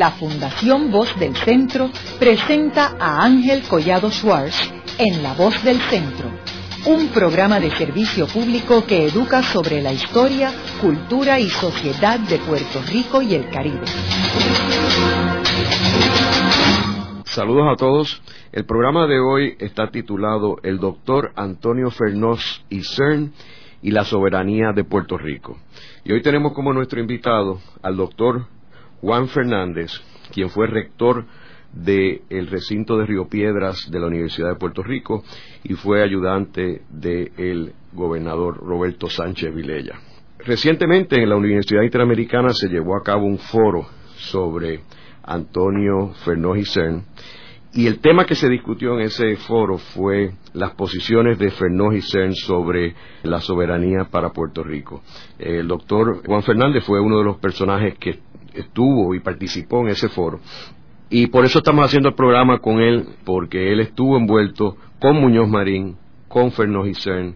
la Fundación Voz del Centro presenta a Ángel Collado Schwartz en La Voz del Centro, un programa de servicio público que educa sobre la historia, cultura y sociedad de Puerto Rico y el Caribe. Saludos a todos. El programa de hoy está titulado El doctor Antonio Fernós y CERN y la soberanía de Puerto Rico. Y hoy tenemos como nuestro invitado al doctor Juan Fernández, quien fue rector del recinto de Río Piedras de la Universidad de Puerto Rico y fue ayudante del gobernador Roberto Sánchez Vilella. Recientemente en la Universidad Interamericana se llevó a cabo un foro sobre Antonio Fernós y CERN y el tema que se discutió en ese foro fue las posiciones de Fernós y CERN sobre la soberanía para Puerto Rico. El doctor Juan Fernández fue uno de los personajes que estuvo y participó en ese foro. Y por eso estamos haciendo el programa con él, porque él estuvo envuelto con Muñoz Marín, con Fernós y CERN,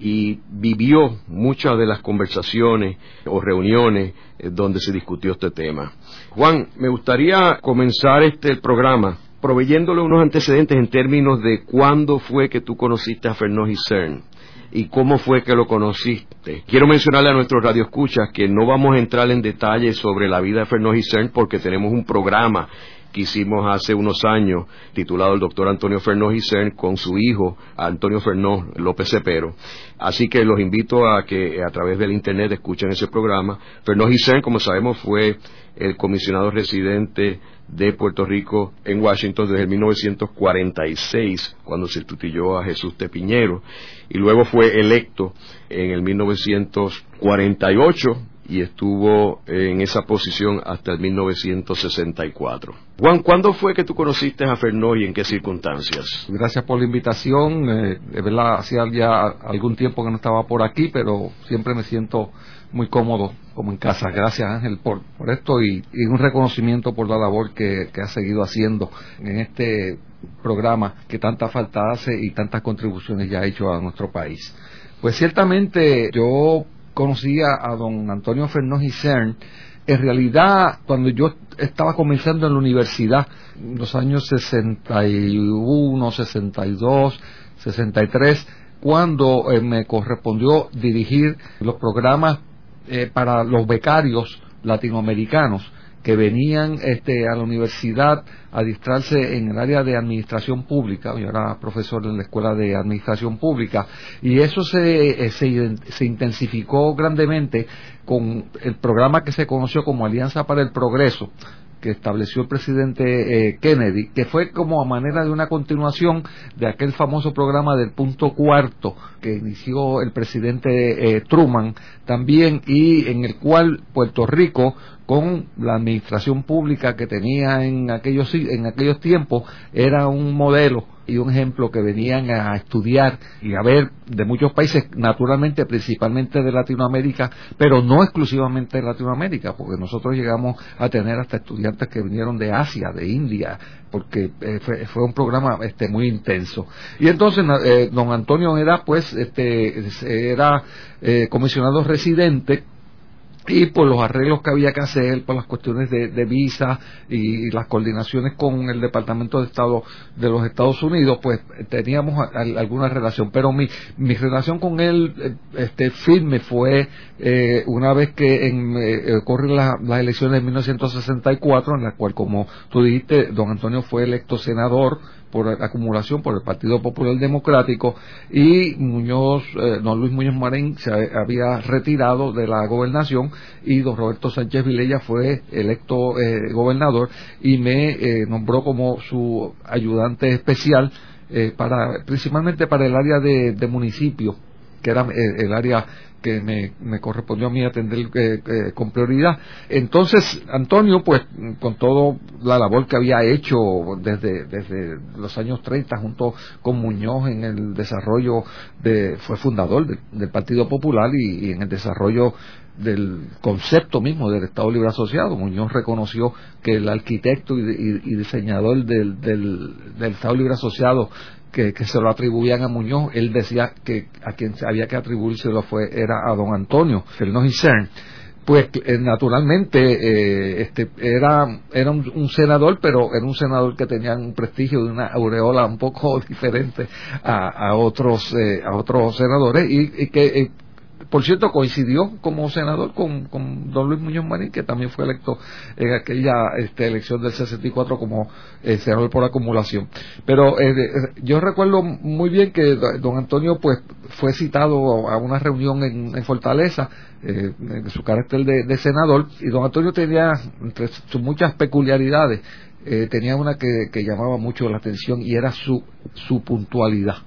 y vivió muchas de las conversaciones o reuniones eh, donde se discutió este tema. Juan, me gustaría comenzar este programa proveyéndole unos antecedentes en términos de cuándo fue que tú conociste a Fernós y CERN y cómo fue que lo conociste. Quiero mencionarle a nuestros radioescuchas que no vamos a entrar en detalles sobre la vida de Fernós y CERN porque tenemos un programa que hicimos hace unos años, titulado el doctor Antonio Fernós y CERN, con su hijo, Antonio Fernós López Cepero. Así que los invito a que a través del Internet escuchen ese programa. Fernós y CERN, como sabemos, fue el comisionado residente de Puerto Rico en Washington desde 1946, cuando se tutilló a Jesús de Piñero, y luego fue electo en el 1948 y estuvo en esa posición hasta el 1964. Juan, ¿cuándo fue que tú conociste a Fernó y en qué circunstancias? Gracias por la invitación. Eh, de verdad, hacía ya algún tiempo que no estaba por aquí, pero siempre me siento muy cómodo como en casa. Gracias Ángel por, por esto y, un reconocimiento por la labor que, que ha seguido haciendo en este programa que tanta falta hace y tantas contribuciones ya ha hecho a nuestro país. Pues ciertamente yo conocía a don Antonio Fernós y CERN en realidad, cuando yo estaba comenzando en la universidad, en los años 61, 62, 63, cuando eh, me correspondió dirigir los programas eh, para los becarios latinoamericanos que venían este, a la universidad a distrarse en el área de administración pública, yo era profesor en la escuela de administración pública, y eso se, eh, se, se intensificó grandemente con el programa que se conoció como Alianza para el Progreso, que estableció el presidente eh, Kennedy, que fue como a manera de una continuación de aquel famoso programa del punto cuarto que inició el presidente eh, Truman también y en el cual Puerto Rico con la administración pública que tenía en aquellos en aquellos tiempos era un modelo y un ejemplo que venían a estudiar y a ver de muchos países, naturalmente, principalmente de Latinoamérica, pero no exclusivamente de Latinoamérica, porque nosotros llegamos a tener hasta estudiantes que vinieron de Asia, de India, porque eh, fue, un programa este muy intenso. Y entonces eh, don Antonio era pues este era eh, comisionado residente y por los arreglos que había que hacer, por las cuestiones de, visa y, las coordinaciones con el Departamento de Estado de los Estados Unidos, pues teníamos alguna relación. Pero mi, mi relación con él eh, este, firme fue eh, una vez que en, eh, ocurren las elecciones de 1964, en la cual, como tú dijiste, don Antonio fue electo senador por acumulación por el Partido Popular Democrático y Muñoz, eh, don Luis Muñoz Marín se había retirado de la gobernación y don Roberto Sánchez Vilella fue electo eh, gobernador y me eh, nombró como su ayudante especial para principalmente para el área de, de municipio que era el área que me, correspondió a mí atender eh, eh, con prioridad. Entonces, Antonio, pues, con toda la labor que había hecho desde, desde los años 30 junto con Muñoz en el desarrollo de, fue fundador del Partido Popular y, en el desarrollo del concepto mismo del Estado Libre Asociado. Muñoz reconoció que el arquitecto y, diseñador del, del Estado Libre Asociado que, se lo atribuían a Muñoz, él decía que a quien había que atribuírselo fue, era a don Antonio Fernós y pues eh, naturalmente eh, este era era un, senador pero era un senador que tenía un prestigio de una aureola un poco diferente a, otros eh, a otros senadores y, que por cierto, coincidió como senador con, don Luis Muñoz Marín, que también fue electo en aquella este, elección del 64 como senador por acumulación. Pero yo recuerdo muy bien que don Antonio pues fue citado a una reunión en Fortaleza eh, en su carácter de, senador, y don Antonio tenía, entre sus muchas peculiaridades, eh, tenía una que, llamaba mucho la atención y era su, su puntualidad.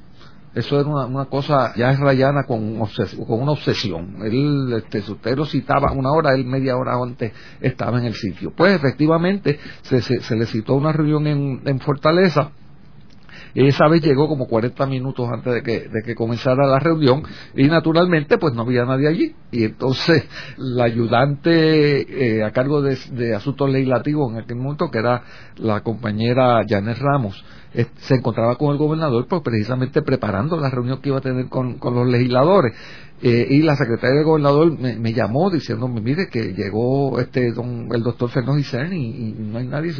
Eso era una, cosa ya es rayana con, con una obsesión. Él, este, usted lo citaba una hora, él media hora antes estaba en el sitio. Pues efectivamente se, se, le citó una reunión en, en Fortaleza esa vez llegó como 40 minutos antes de que, de que comenzara la reunión y naturalmente pues no había nadie allí. Y entonces la ayudante eh, a cargo de, asuntos legislativos en aquel momento, que era la compañera Janet Ramos, se encontraba con el gobernador pues precisamente preparando la reunión que iba a tener con, los legisladores. Eh, y la secretaria del gobernador me, llamó diciéndome, mire que llegó este don, el doctor y, y no hay nadie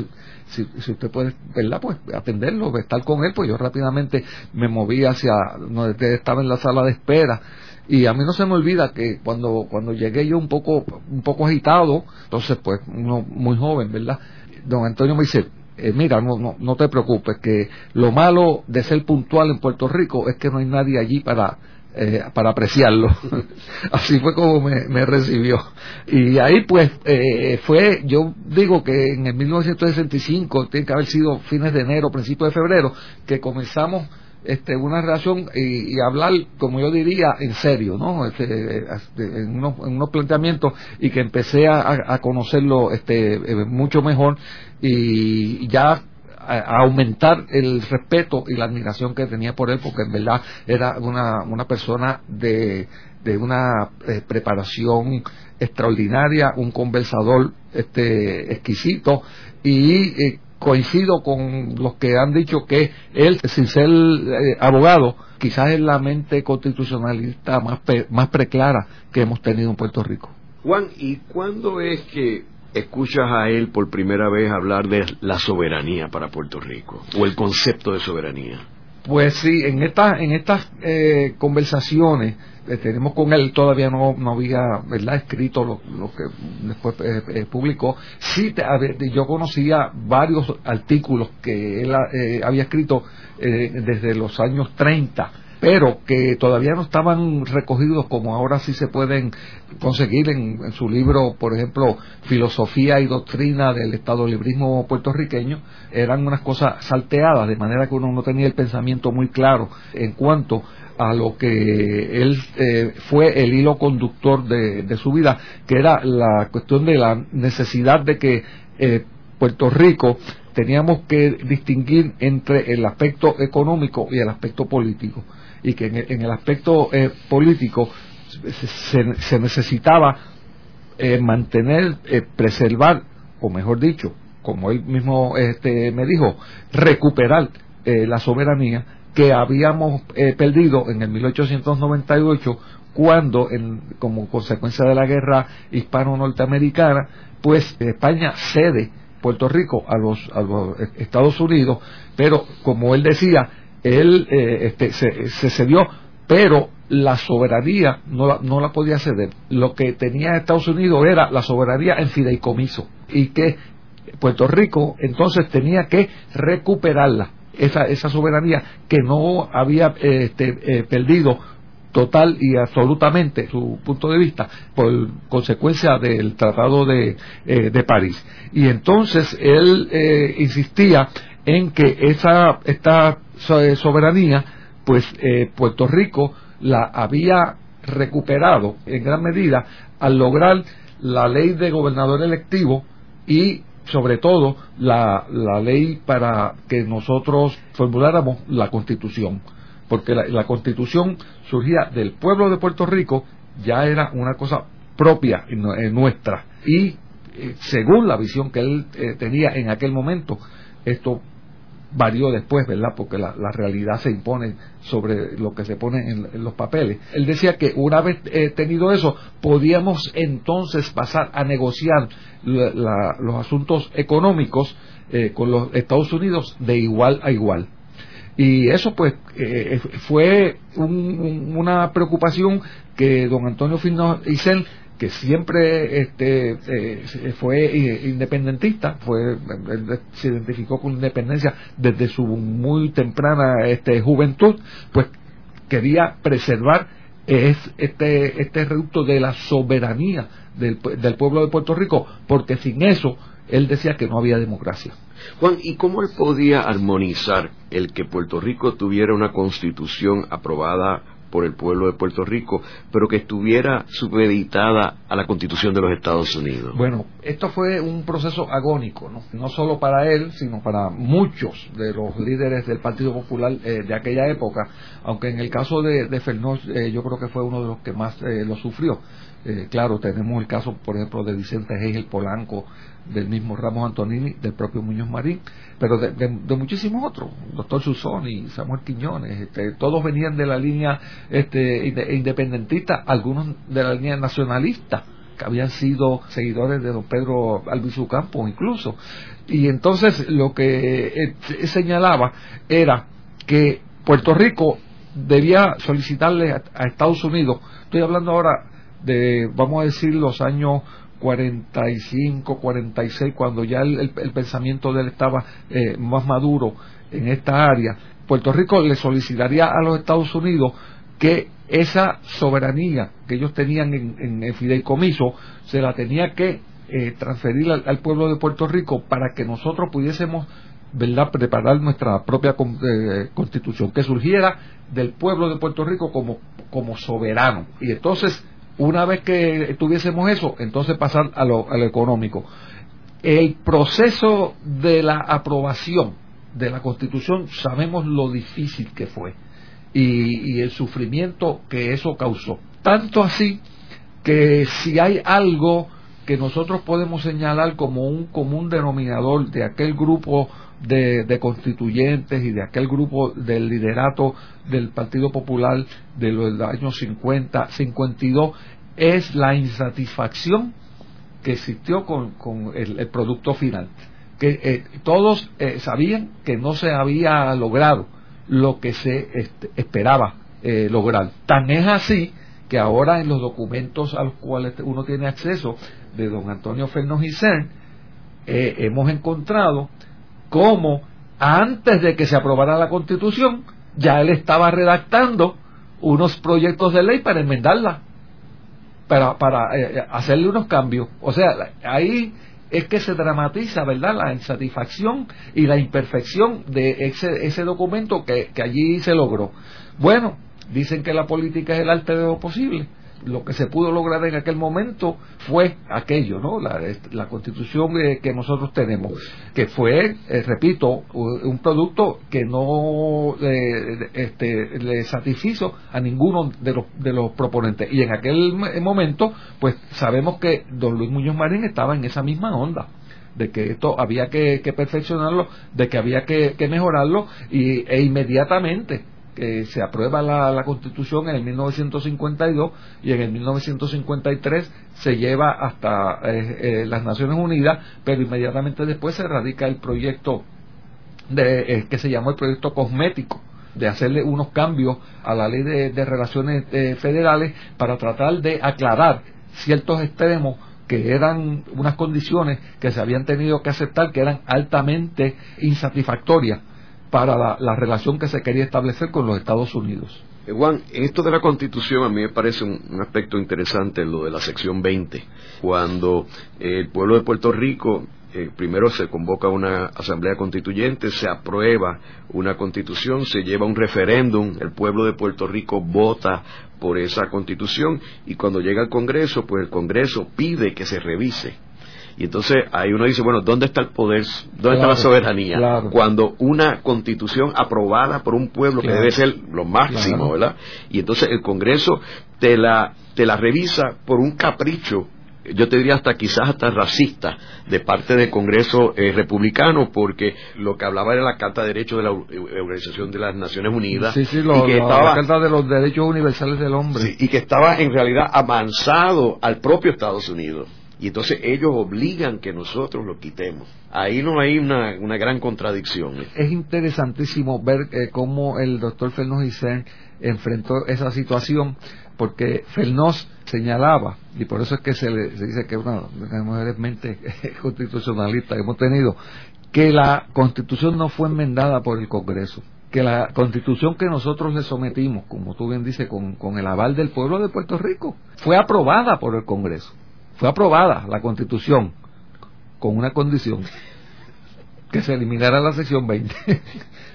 si, si usted puede, ¿verdad? Pues atenderlo, estar con él, pues yo rápidamente me moví hacia donde estaba en la sala de espera. Y a mí no se me olvida que cuando, cuando llegué yo un poco, un poco agitado, entonces pues uno muy joven, ¿verdad? Don Antonio me dice, eh, mira, no, no, no te preocupes, que lo malo de ser puntual en Puerto Rico es que no hay nadie allí para eh, para apreciarlo. Así fue como me, recibió. Y ahí pues eh, fue, yo digo que en el 1965, tiene que haber sido fines de enero, principios de febrero, que comenzamos este, una relación y, hablar, como yo diría, en serio, ¿no? Este, en, unos, en, unos, planteamientos y que empecé a, a conocerlo este, eh, mucho mejor y ya a, aumentar el respeto y la admiración que tenía por él, porque en verdad era una, una persona de, de una eh, preparación extraordinaria, un conversador este, exquisito y eh, coincido con los que han dicho que él, sin ser eh, abogado, quizás es la mente constitucionalista más, más preclara que hemos tenido en Puerto Rico. Juan, ¿y cuándo es que escuchas a él por primera vez hablar de la soberanía para Puerto Rico o el concepto de soberanía? Pues sí, en estas en estas eh, conversaciones que tenemos con él todavía no, había verdad escrito lo, que después eh, eh, publicó. Sí, yo conocía varios artículos que él había escrito desde los años 30 pero que todavía no estaban recogidos como ahora sí se pueden conseguir en, su libro, por ejemplo, Filosofía y Doctrina del Estado Librismo puertorriqueño, eran unas cosas salteadas, de manera que uno no tenía el pensamiento muy claro en cuanto a lo que él eh, fue el hilo conductor de, su vida, que era la cuestión de la necesidad de que eh, Puerto Rico teníamos que distinguir entre el aspecto económico y el aspecto político y que en el, aspecto eh, político se, necesitaba eh, mantener, eh, preservar, o mejor dicho, como él mismo este, me dijo, recuperar la soberanía que habíamos perdido en el 1898 cuando, como consecuencia de la guerra hispano-norteamericana, pues España cede Puerto Rico a los, a los Estados Unidos, pero como él decía, él eh, este, se, cedió, pero la soberanía no la, no la podía ceder. Lo que tenía Estados Unidos era la soberanía en fideicomiso y que Puerto Rico entonces tenía que recuperarla, esa, esa soberanía que no había este, eh, perdido total y absolutamente su punto de vista por consecuencia del Tratado de, eh, de París. Y entonces él insistía en que esa, esta soberanía, pues eh, Puerto Rico la había recuperado en gran medida al lograr la ley de gobernador electivo y sobre todo la, la ley para que nosotros formuláramos la constitución. Porque la, constitución surgía del pueblo de Puerto Rico ya era una cosa propia nuestra. Y eh, según la visión que él eh, tenía en aquel momento esto varió después, ¿verdad? Porque la, realidad se impone sobre lo que se pone en, los papeles. Él decía que una vez eh, tenido eso, podíamos entonces pasar a negociar los asuntos económicos eh, con los Estados Unidos de igual a igual. Y eso pues eh, fue una preocupación que don Antonio Fino Isel que siempre este, eh, fue independentista, fue, se identificó con independencia desde su muy temprana este, juventud, pues quería preservar este, este reducto de la soberanía del, del pueblo de Puerto Rico, porque sin eso él decía que no había democracia. Juan, ¿y cómo él podía armonizar el que Puerto Rico tuviera una constitución aprobada por el pueblo de Puerto Rico, pero que estuviera supeditada a la Constitución de los Estados Unidos. Bueno, esto fue un proceso agónico, no, no solo para él, sino para muchos de los líderes del Partido Popular eh, de aquella época, aunque en el caso de, de eh, yo creo que fue uno de los que más eh, lo sufrió. claro, tenemos el caso, por ejemplo, de Vicente Hegel Polanco, del mismo Ramos Antonini, del propio Muñoz Marín, pero de, muchísimos otros, doctor Susoni, Samuel Quiñones, este, todos venían de la línea este, independentista, algunos de la línea nacionalista, que habían sido seguidores de don Pedro Albizu Campos incluso. Y entonces lo que eh, señalaba era que Puerto Rico debía solicitarle a Estados Unidos, estoy hablando ahora de, vamos a decir, los años 45, 46, cuando ya el, pensamiento de él estaba eh, más maduro en esta área, Puerto Rico le solicitaría a los Estados Unidos que esa soberanía que ellos tenían en, el fideicomiso se la tenía que eh, transferir al, pueblo de Puerto Rico para que nosotros pudiésemos ¿verdad? preparar nuestra propia eh, constitución, que surgiera del pueblo de Puerto Rico como, como soberano. Y entonces una vez que tuviésemos eso, entonces pasar a lo, económico. El proceso de la aprobación de la Constitución sabemos lo difícil que fue y, el sufrimiento que eso causó. Tanto así que si hay algo que nosotros podemos señalar como un común denominador de aquel grupo de, constituyentes y de aquel grupo del liderato del Partido Popular de los años 50, 52, es la insatisfacción que existió con, el, producto final. Que eh, todos eh, sabían que no se había logrado lo que se esperaba eh, lograr. Tan es así que ahora en los documentos a los cuales uno tiene acceso de don Antonio Fernández hemos encontrado cómo antes de que se aprobara la constitución, ya él estaba redactando unos proyectos de ley para enmendarla, para, para eh, eh, hacerle unos cambios. O sea, ahí es que se dramatiza, ¿verdad?, la insatisfacción y la imperfección de ese, ese documento que, que allí se logró. Bueno, dicen que la política es el arte de lo posible lo que se pudo lograr en aquel momento fue aquello, ¿no? La, constitución que nosotros tenemos, que fue, eh, repito, un producto que no eh, este, le satisfizo a ninguno de los, de los proponentes. Y en aquel momento, pues sabemos que don Luis Muñoz Marín estaba en esa misma onda de que esto había que, perfeccionarlo, de que había que, que mejorarlo y, e inmediatamente que se aprueba la, constitución en el 1952 y en el 1953 se lleva hasta eh, eh, las Naciones Unidas, pero inmediatamente después se radica el proyecto de, eh, que se llamó el proyecto cosmético de hacerle unos cambios a la ley de, relaciones federales para tratar de aclarar ciertos extremos que eran unas condiciones que se habían tenido que aceptar que eran altamente insatisfactorias para la, relación que se quería establecer con los Estados Unidos. Eh, Juan, esto de la Constitución a mí me parece un, aspecto interesante, lo de la sección 20, cuando el pueblo de Puerto Rico eh, primero se convoca una asamblea constituyente, se aprueba una constitución, se lleva un referéndum, el pueblo de Puerto Rico vota por esa constitución y cuando llega al Congreso, pues el Congreso pide que se revise y entonces ahí uno dice, bueno, ¿dónde está el poder? ¿Dónde está la soberanía? Cuando una constitución aprobada por un pueblo que debe ser lo máximo, ¿verdad? Y entonces el Congreso te la, te la revisa por un capricho yo te diría hasta quizás hasta racista de parte del Congreso eh, republicano, porque lo que hablaba era la Carta de Derechos de la Organización de las Naciones Unidas. Sí, sí, y que estaba, la Carta de los Derechos Universales del Hombre. y que estaba en realidad avanzado al propio Estados Unidos. Y entonces ellos obligan que nosotros lo quitemos. Ahí no hay una, gran contradicción. Es interesantísimo ver eh, cómo el doctor Fernos Isern enfrentó esa situación, porque Fernos señalaba, y por eso es que se, le, dice que una de las mentes constitucionalistas que hemos tenido, que la constitución no fue enmendada por el Congreso que la constitución que nosotros le sometimos, como tú bien dices, con, con el aval del pueblo de Puerto Rico, fue aprobada por el Congreso fue aprobada la constitución con una condición que se eliminara la sección 20.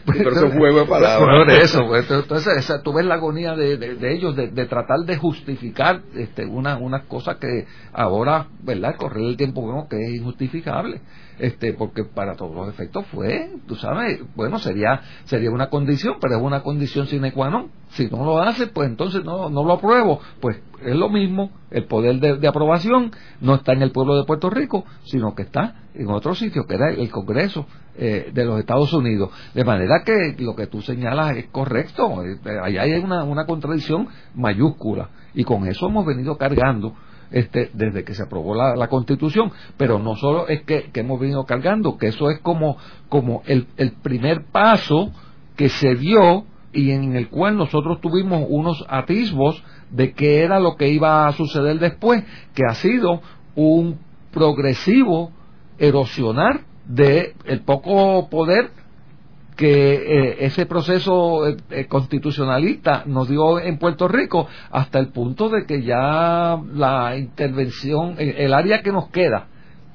Pero eso juego de palabras. eso, pues, entonces tú ves la agonía de, de, ellos de, tratar de justificar este, una, una cosa que ahora, ¿verdad? Correr el tiempo vemos que es injustificable este porque para todos los efectos fue tú sabes bueno sería sería una condición pero es una condición sine qua non. Si no lo hace pues entonces no no lo apruebo. Pues es lo mismo el poder de, aprobación no está en el pueblo de Puerto Rico sino que está en otro sitio que era el Congreso eh, de los Estados Unidos. De manera que lo que tú señalas es correcto allá hay una, una contradicción mayúscula y con eso hemos venido cargando este, desde que se aprobó la, constitución, pero no solo es que, hemos venido cargando, que eso es como, como el, el primer paso que se dio y en el cual nosotros tuvimos unos atisbos de qué era lo que iba a suceder después, que ha sido un progresivo erosionar de el poco poder que eh, ese proceso eh, eh, constitucionalista nos dio en Puerto Rico hasta el punto de que ya la intervención, el área que nos queda,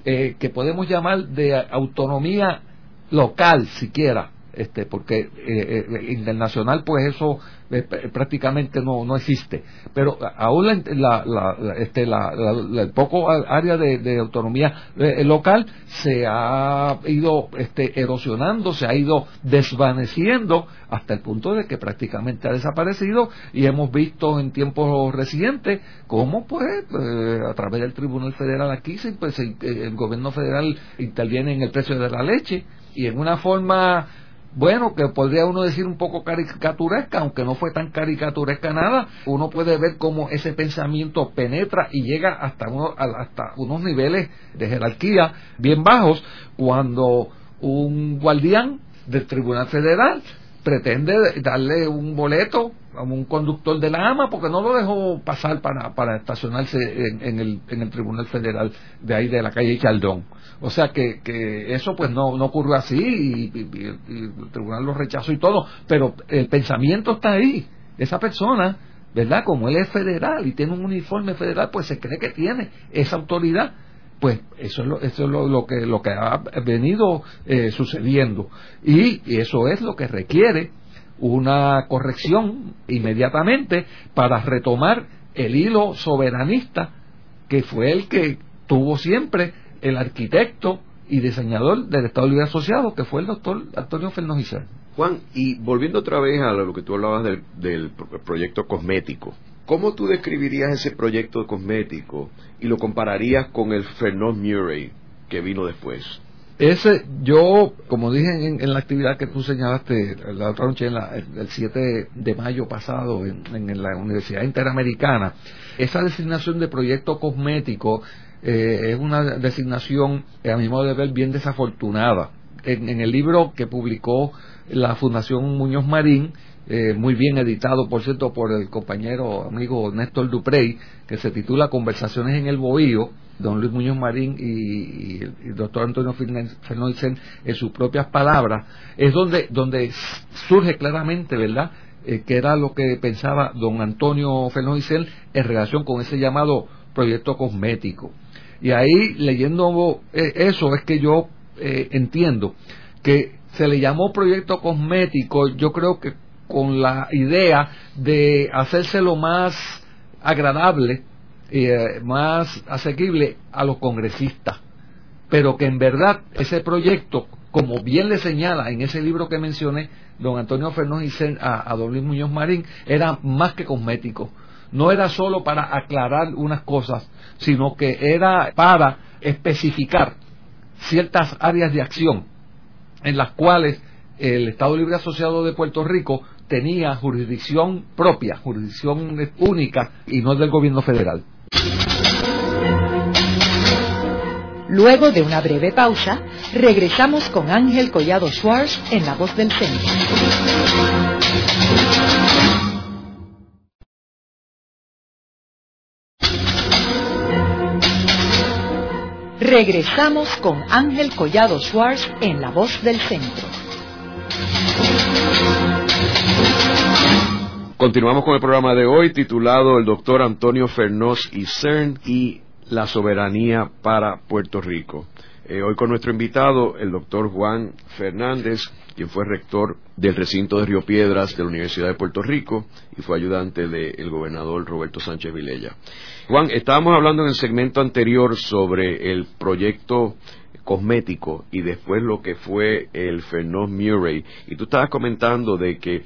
que podemos llamar de autonomía local siquiera, este, porque eh, eh, internacional pues eso eh, prácticamente no, no existe. Pero aún la, la, este, el poco área de, autonomía local se ha ido este, erosionando se ha ido desvaneciendo hasta el punto de que prácticamente ha desaparecido y hemos visto en tiempos recientes cómo pues a través del Tribunal Federal aquí pues, el gobierno federal interviene en el precio de la leche y en una forma bueno, que podría uno decir un poco caricaturesca, aunque no fue tan caricaturesca nada, uno puede ver cómo ese pensamiento penetra y llega hasta, hasta unos niveles de jerarquía bien bajos cuando un guardián del Tribunal Federal pretende darle un boleto a un conductor de la AMA porque no lo dejó pasar para, para estacionarse en, el, en el Tribunal Federal de ahí de la calle Chaldón. O sea que, que eso pues no, no ocurrió así y, el tribunal lo rechazó y todo, pero el pensamiento está ahí. Esa persona, ¿verdad? Como él es federal y tiene un uniforme federal, pues se cree que tiene esa autoridad pues eso es lo, eso es lo, que lo que ha venido eh, sucediendo. Y, eso es lo que requiere una corrección inmediatamente para retomar el hilo soberanista que fue el que tuvo siempre el arquitecto y diseñador del Estado Libre Asociado, que fue el doctor Antonio Fernández Juan, y volviendo otra vez a lo que tú hablabas del, del proyecto cosmético, ¿cómo tú describirías ese proyecto cosmético y lo compararías con el Fernand Murray que vino después? Ese, yo, como dije en, la actividad que tú señalaste la otra noche, el 7 de mayo pasado en, en, la Universidad Interamericana, esa designación de proyecto cosmético eh, es una designación, eh, a mi modo de ver, bien desafortunada. En, el libro que publicó la Fundación Muñoz Marín, eh, muy bien editado, por cierto, por el compañero amigo Néstor Duprey, que se titula Conversaciones en el Bohío, don Luis Muñoz Marín y, el doctor Antonio Fernández en sus propias palabras, es donde, donde surge claramente, ¿verdad?, que era lo que pensaba don Antonio Fernández en relación con ese llamado proyecto cosmético. Y ahí, leyendo eh, eso, es que yo eh, entiendo que se le llamó proyecto cosmético, yo creo que con la idea de hacérselo más agradable, eh, más asequible a los congresistas. Pero que en verdad ese proyecto, como bien le señala en ese libro que mencioné, don Antonio Fernández a, a don Luis Muñoz Marín, era más que cosmético no era solo para aclarar unas cosas, sino que era para especificar ciertas áreas de acción en las cuales el Estado Libre Asociado de Puerto Rico tenía jurisdicción propia, jurisdicción única y no del gobierno federal. Luego de una breve pausa, regresamos con Ángel Collado Schwartz en La Voz del Centro. Regresamos con Ángel Collado Schwartz en La Voz del Centro. Continuamos con el programa de hoy titulado El doctor Antonio Fernós y CERN y la soberanía para Puerto Rico. Eh, hoy con nuestro invitado, el doctor Juan Fernández, quien fue rector del recinto de Río Piedras de la Universidad de Puerto Rico y fue ayudante del gobernador Roberto Sánchez Vilella. Juan, estábamos hablando en el segmento anterior sobre el proyecto cosmético y después lo que fue el Fernós Murray y tú estabas comentando de que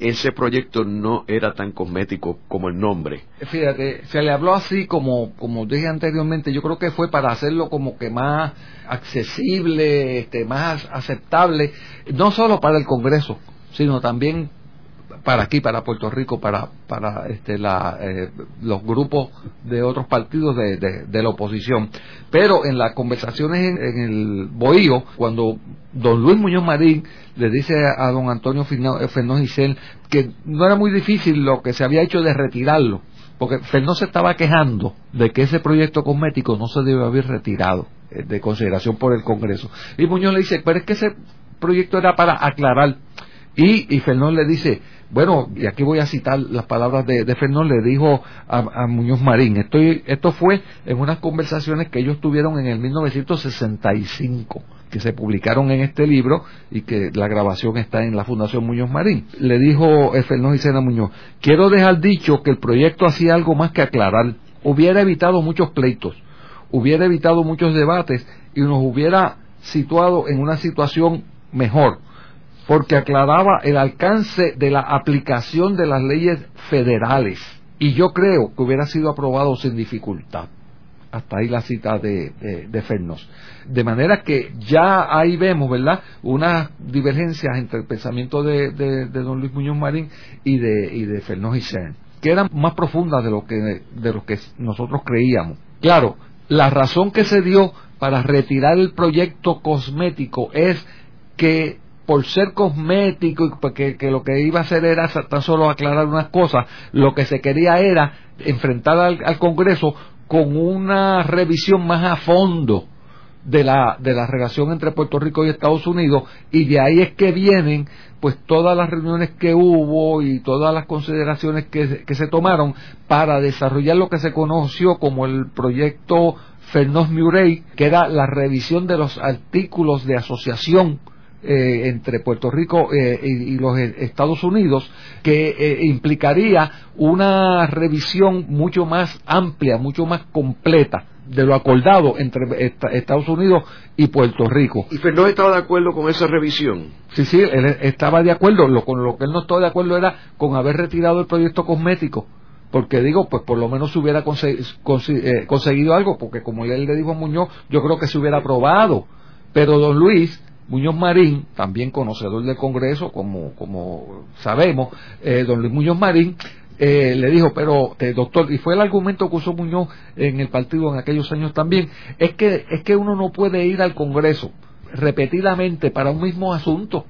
ese proyecto no era tan cosmético como el nombre. Fíjate, se le habló así como, como dije anteriormente, yo creo que fue para hacerlo como que más accesible, este, más aceptable, no solo para el Congreso, sino también para aquí, para Puerto Rico, para, para este, la, eh, los grupos de otros partidos de, de, la oposición. Pero en las conversaciones en, el Bohío, cuando don Luis Muñoz Marín le dice a don Antonio Fernández Isel que no era muy difícil lo que se había hecho de retirarlo, porque Fernández se estaba quejando de que ese proyecto cosmético no se debe haber retirado eh, de consideración por el Congreso. Y Muñoz le dice, pero es que ese proyecto era para aclarar. Y, y Fernández le dice, bueno, y aquí voy a citar las palabras de, de le dijo a, Muñoz Marín, estoy, esto fue en unas conversaciones que ellos tuvieron en el 1965, que se publicaron en este libro y que la grabación está en la Fundación Muñoz Marín. Le dijo eh, Fernón Sena Muñoz, quiero dejar dicho que el proyecto hacía algo más que aclarar, hubiera evitado muchos pleitos, hubiera evitado muchos debates y nos hubiera situado en una situación mejor porque aclaraba el alcance de la aplicación de las leyes federales. Y yo creo que hubiera sido aprobado sin dificultad. Hasta ahí la cita de, de, Fernos. De manera que ya ahí vemos, ¿verdad?, unas divergencias entre el pensamiento de, de don Luis Muñoz Marín y de, y de Fernos y Cern, que eran más profundas de lo que, de lo que nosotros creíamos. Claro, la razón que se dio para retirar el proyecto cosmético es que por ser cosmético y porque que lo que iba a hacer era tan solo aclarar unas cosas, lo que se quería era enfrentar al, Congreso con una revisión más a fondo de la, de la relación entre Puerto Rico y Estados Unidos y de ahí es que vienen pues todas las reuniones que hubo y todas las consideraciones que, se tomaron para desarrollar lo que se conoció como el proyecto Fernós Murray, que era la revisión de los artículos de asociación eh, entre Puerto Rico eh, y, los Estados Unidos que eh, implicaría una revisión mucho más amplia, mucho más completa de lo acordado entre Estados Unidos y Puerto Rico. ¿Y Fernó estaba de acuerdo con esa revisión? Sí, sí, él estaba de acuerdo. Lo, con lo que él no estaba de acuerdo era con haber retirado el proyecto cosmético porque digo, pues por lo menos se hubiera conseguido algo, porque como él le dijo a Muñoz, yo creo que se hubiera aprobado. Pero don Luis Muñoz Marín, también conocedor del Congreso, como, como sabemos, eh, don Luis Muñoz Marín, eh, le dijo, pero doctor, y fue el argumento que usó Muñoz en el partido en aquellos años también, es que, es que uno no puede ir al Congreso repetidamente para un mismo asunto.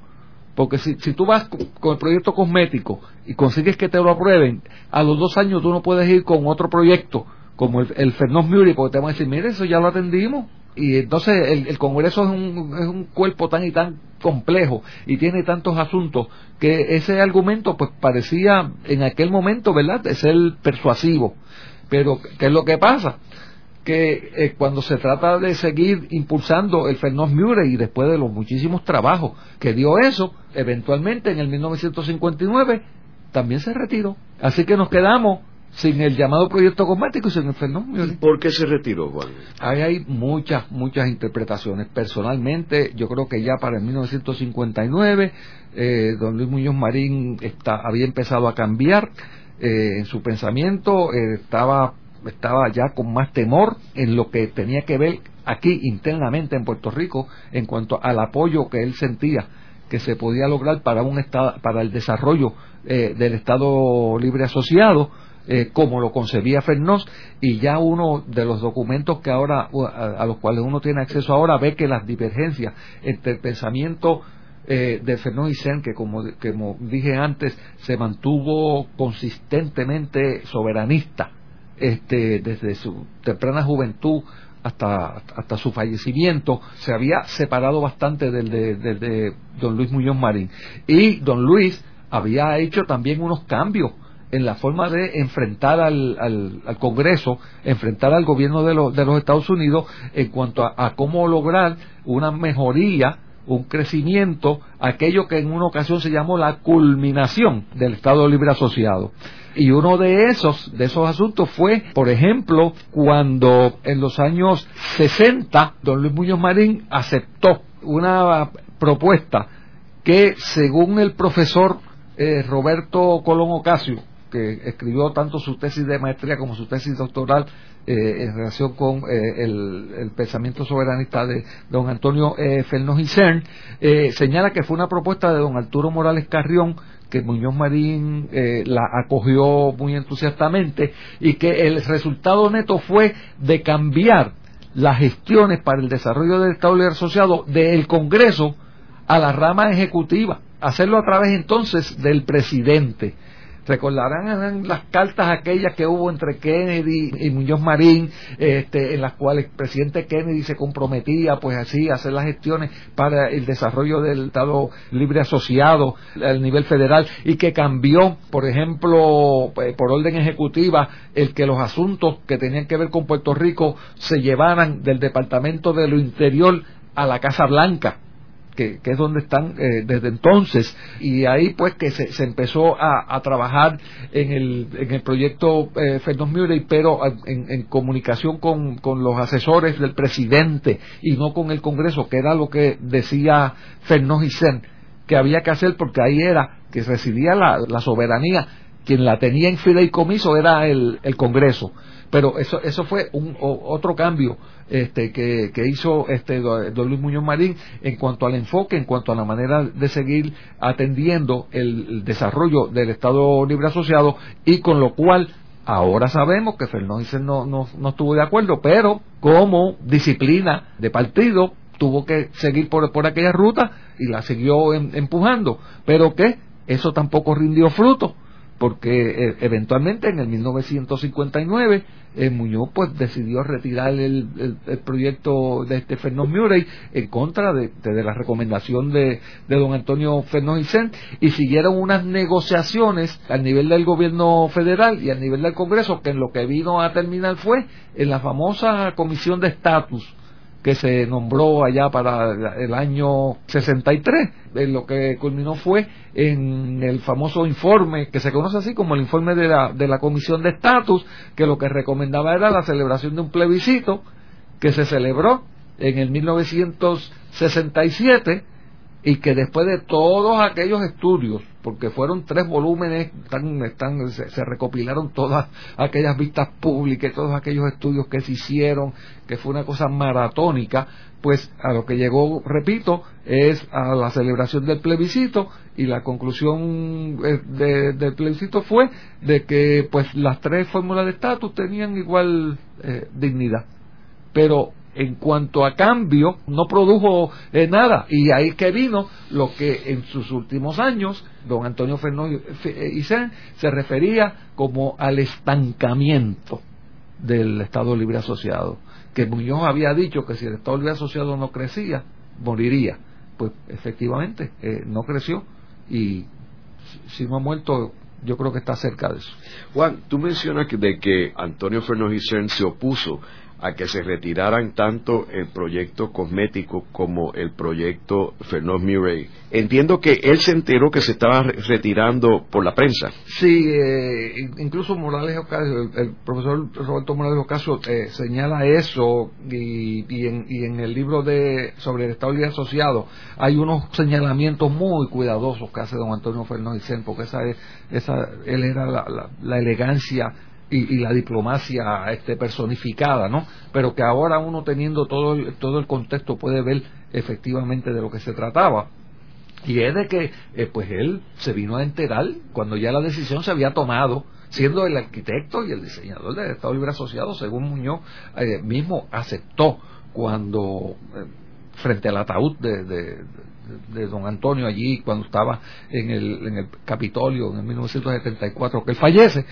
Porque si, si tú vas con, el proyecto cosmético y consigues que te lo aprueben, a los dos años tú no puedes ir con otro proyecto, como el, el Muri, porque te van a decir, mire, eso ya lo atendimos y entonces el, Congreso es un, es un cuerpo tan y tan complejo y tiene tantos asuntos que ese argumento pues parecía en aquel momento, ¿verdad?, de ser persuasivo. Pero, ¿qué es lo que pasa? Que eh, cuando se trata de seguir impulsando el Fernós Murray y después de los muchísimos trabajos que dio eso, eventualmente en el 1959 también se retiró. Así que nos quedamos sin el llamado proyecto cosmético y sin el fenómeno. ¿Y por qué se retiró, Juan? Ahí hay muchas, muchas interpretaciones. Personalmente, yo creo que ya para el 1959, eh, don Luis Muñoz Marín está, había empezado a cambiar. eh, en su pensamiento eh, estaba estaba ya con más temor en lo que tenía que ver aquí internamente en Puerto Rico en cuanto al apoyo que él sentía que se podía lograr para un estado, para el desarrollo eh, del Estado Libre Asociado eh, como lo concebía Fernós y ya uno de los documentos que ahora a, los cuales uno tiene acceso ahora ve que las divergencias entre el pensamiento eh, de Fernós y Sen que como, como dije antes se mantuvo consistentemente soberanista este, desde su temprana juventud hasta, hasta su fallecimiento, se había separado bastante del de, don Luis Muñoz Marín. Y don Luis había hecho también unos cambios en la forma de enfrentar al, al, Congreso, enfrentar al gobierno de, de, los Estados Unidos en cuanto a cómo lograr una mejoría un crecimiento, aquello que en una ocasión se llamó la culminación del Estado Libre Asociado. Y uno de esos, de esos asuntos fue, por ejemplo, cuando en los años 60 don Luis Muñoz Marín aceptó una propuesta que, según el profesor eh, Roberto Colón Ocasio, que escribió tanto su tesis de maestría como su tesis doctoral eh, en relación con eh, el, pensamiento soberanista de don Antonio eh, eh, señala que fue una propuesta de don Arturo Morales Carrión que Muñoz Marín la acogió muy entusiastamente y que el resultado neto fue de cambiar las gestiones para el desarrollo del Estado Libre Asociado del Congreso a la rama ejecutiva, hacerlo a través entonces del presidente Recordarán las cartas aquellas que hubo entre Kennedy y Muñoz Marín, este, en las cuales el presidente Kennedy se comprometía, pues así, a hacer las gestiones para el desarrollo del Estado Libre Asociado a nivel federal y que cambió, por ejemplo, eh, por orden ejecutiva, el que los asuntos que tenían que ver con Puerto Rico se llevaran del Departamento de lo Interior a la Casa Blanca que, es donde están eh, desde entonces. Y ahí pues que se, empezó a, trabajar en el, en el proyecto eh, Fernández pero en, comunicación con, con, los asesores del presidente y no con el Congreso que era lo que decía Fernández que había que hacer porque ahí era que residía la, la soberanía. Quien la tenía en fideicomiso era el, el Congreso pero eso eso fue un otro cambio este, que, hizo este don Luis Muñoz Marín en cuanto al enfoque, en cuanto a la manera de seguir atendiendo el, desarrollo del Estado Libre Asociado y con lo cual ahora sabemos que Fernández no, no, no estuvo de acuerdo, pero como disciplina de partido tuvo que seguir por, por aquella ruta y la siguió em, empujando, pero que eso tampoco rindió fruto porque eh, eventualmente en el 1959 eh, Muñoz pues decidió retirar el, proyecto de este Fernández Murray en contra de, la recomendación de, don Antonio Fernández y siguieron unas negociaciones al nivel del gobierno federal y al nivel del Congreso que en lo que vino a terminar fue en la famosa comisión de estatus que se nombró allá para el año 63. Lo que culminó fue en el famoso informe que se conoce así como el informe de la, de la Comisión de Estatus, que lo que recomendaba era la celebración de un plebiscito que se celebró en el 1967 y que después de todos aquellos estudios, porque fueron tres volúmenes, están, se, recopilaron todas aquellas vistas públicas, todos aquellos estudios que se hicieron, que fue una cosa maratónica, pues a lo que llegó, repito, es a la celebración del plebiscito y la conclusión eh, del plebiscito fue de que pues las tres fórmulas de estatus tenían igual eh, dignidad. Pero en cuanto a cambio no produjo eh, nada. Y ahí que vino lo que en sus últimos años don Antonio Fernández Isen se refería como al estancamiento del Estado Libre Asociado. Que Muñoz había dicho que si el Estado Libre Asociado no crecía moriría. Pues efectivamente eh, no creció. Y si no ha muerto yo creo que está cerca de eso. Juan, tú mencionas que de que Antonio Fernández Isen se opuso a que se retiraran tanto el proyecto cosmético como el proyecto Fernand Murray. Entiendo que él se enteró que se estaba retirando por la prensa. Sí, eh, incluso Morales Ocasio, el, profesor Roberto Morales Ocasio eh, señala eso y, en, el libro de sobre el Estado Libre Asociado hay unos señalamientos muy cuidadosos que hace don Antonio Fernández porque esa, esa él era la elegancia y, la diplomacia este, personificada, ¿no? Pero que ahora uno teniendo todo el, todo el contexto puede ver efectivamente de lo que se trataba. Y es de que, eh, pues él se vino a enterar cuando ya la decisión se había tomado, siendo el arquitecto y el diseñador del Estado Libre Asociado, según Muñoz eh, mismo aceptó cuando eh, frente al ataúd de, de, don Antonio allí cuando estaba en el, en el Capitolio en 1974 que él fallece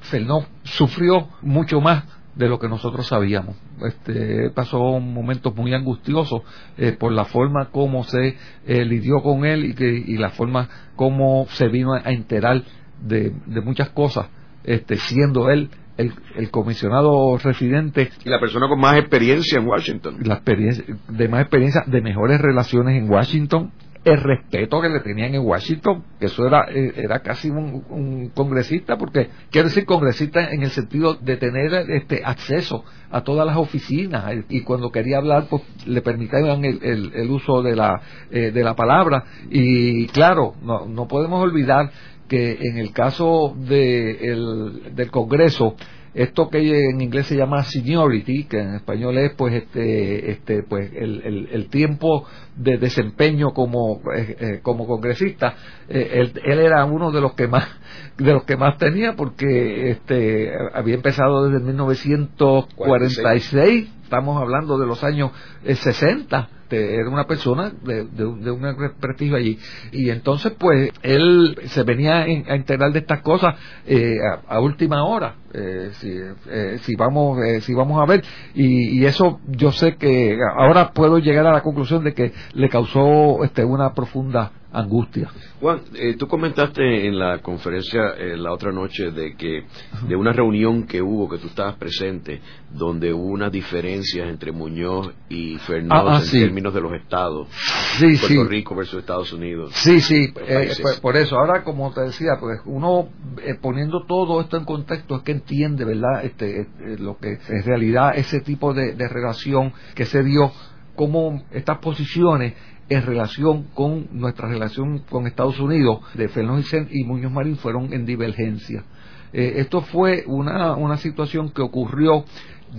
Fernó sufrió mucho más de lo que nosotros sabíamos. Este, pasó momentos muy angustiosos eh, por la forma como se eh, lidió con él y, que, y la forma como se vino a, enterar de, muchas cosas, este, siendo él el, el, comisionado residente. Y la persona con más experiencia en Washington. La experiencia, de más experiencia, de mejores relaciones en Washington, el respeto que le tenían en Washington, que eso era, eh, era casi un, congresista, porque quiero decir congresista en el sentido de tener este acceso a todas las oficinas eh, y cuando quería hablar pues le permitían el, el, uso de la, eh, de la palabra. Y claro, no, no podemos olvidar que en el caso de del Congreso esto que en inglés se llama seniority, que en español es pues este, este pues el, el, tiempo de desempeño como, eh, eh, como congresista, eh, él, él, era uno de los que más de los que más tenía porque este había empezado desde 1946, estamos hablando de los años 60 este, era una persona de, de, un prestigio allí. Y entonces, pues, él se venía a enterar de estas cosas eh, a, última hora, eh, si, eh, si, vamos, si vamos a ver. Y, y, eso yo sé que ahora puedo llegar a la conclusión de que le causó este, una profunda angustia. Juan, eh, tú comentaste en la conferencia eh, la otra noche de que de una reunión que hubo, que tú estabas presente, donde hubo unas diferencias entre Muñoz y Fernández ah, ah, en términos de los estados. Sí, Puerto Rico versus Estados Unidos. Sí, sí, eh, pues, por eso. Ahora, como te decía, pues uno poniendo todo esto en contexto es que entiende, ¿verdad? Este, lo que en realidad ese tipo de, de relación que se dio, como estas posiciones en relación con nuestra relación con Estados Unidos de Fernández y Muñoz Marín fueron en divergencia. Eh, esto fue una, una situación que ocurrió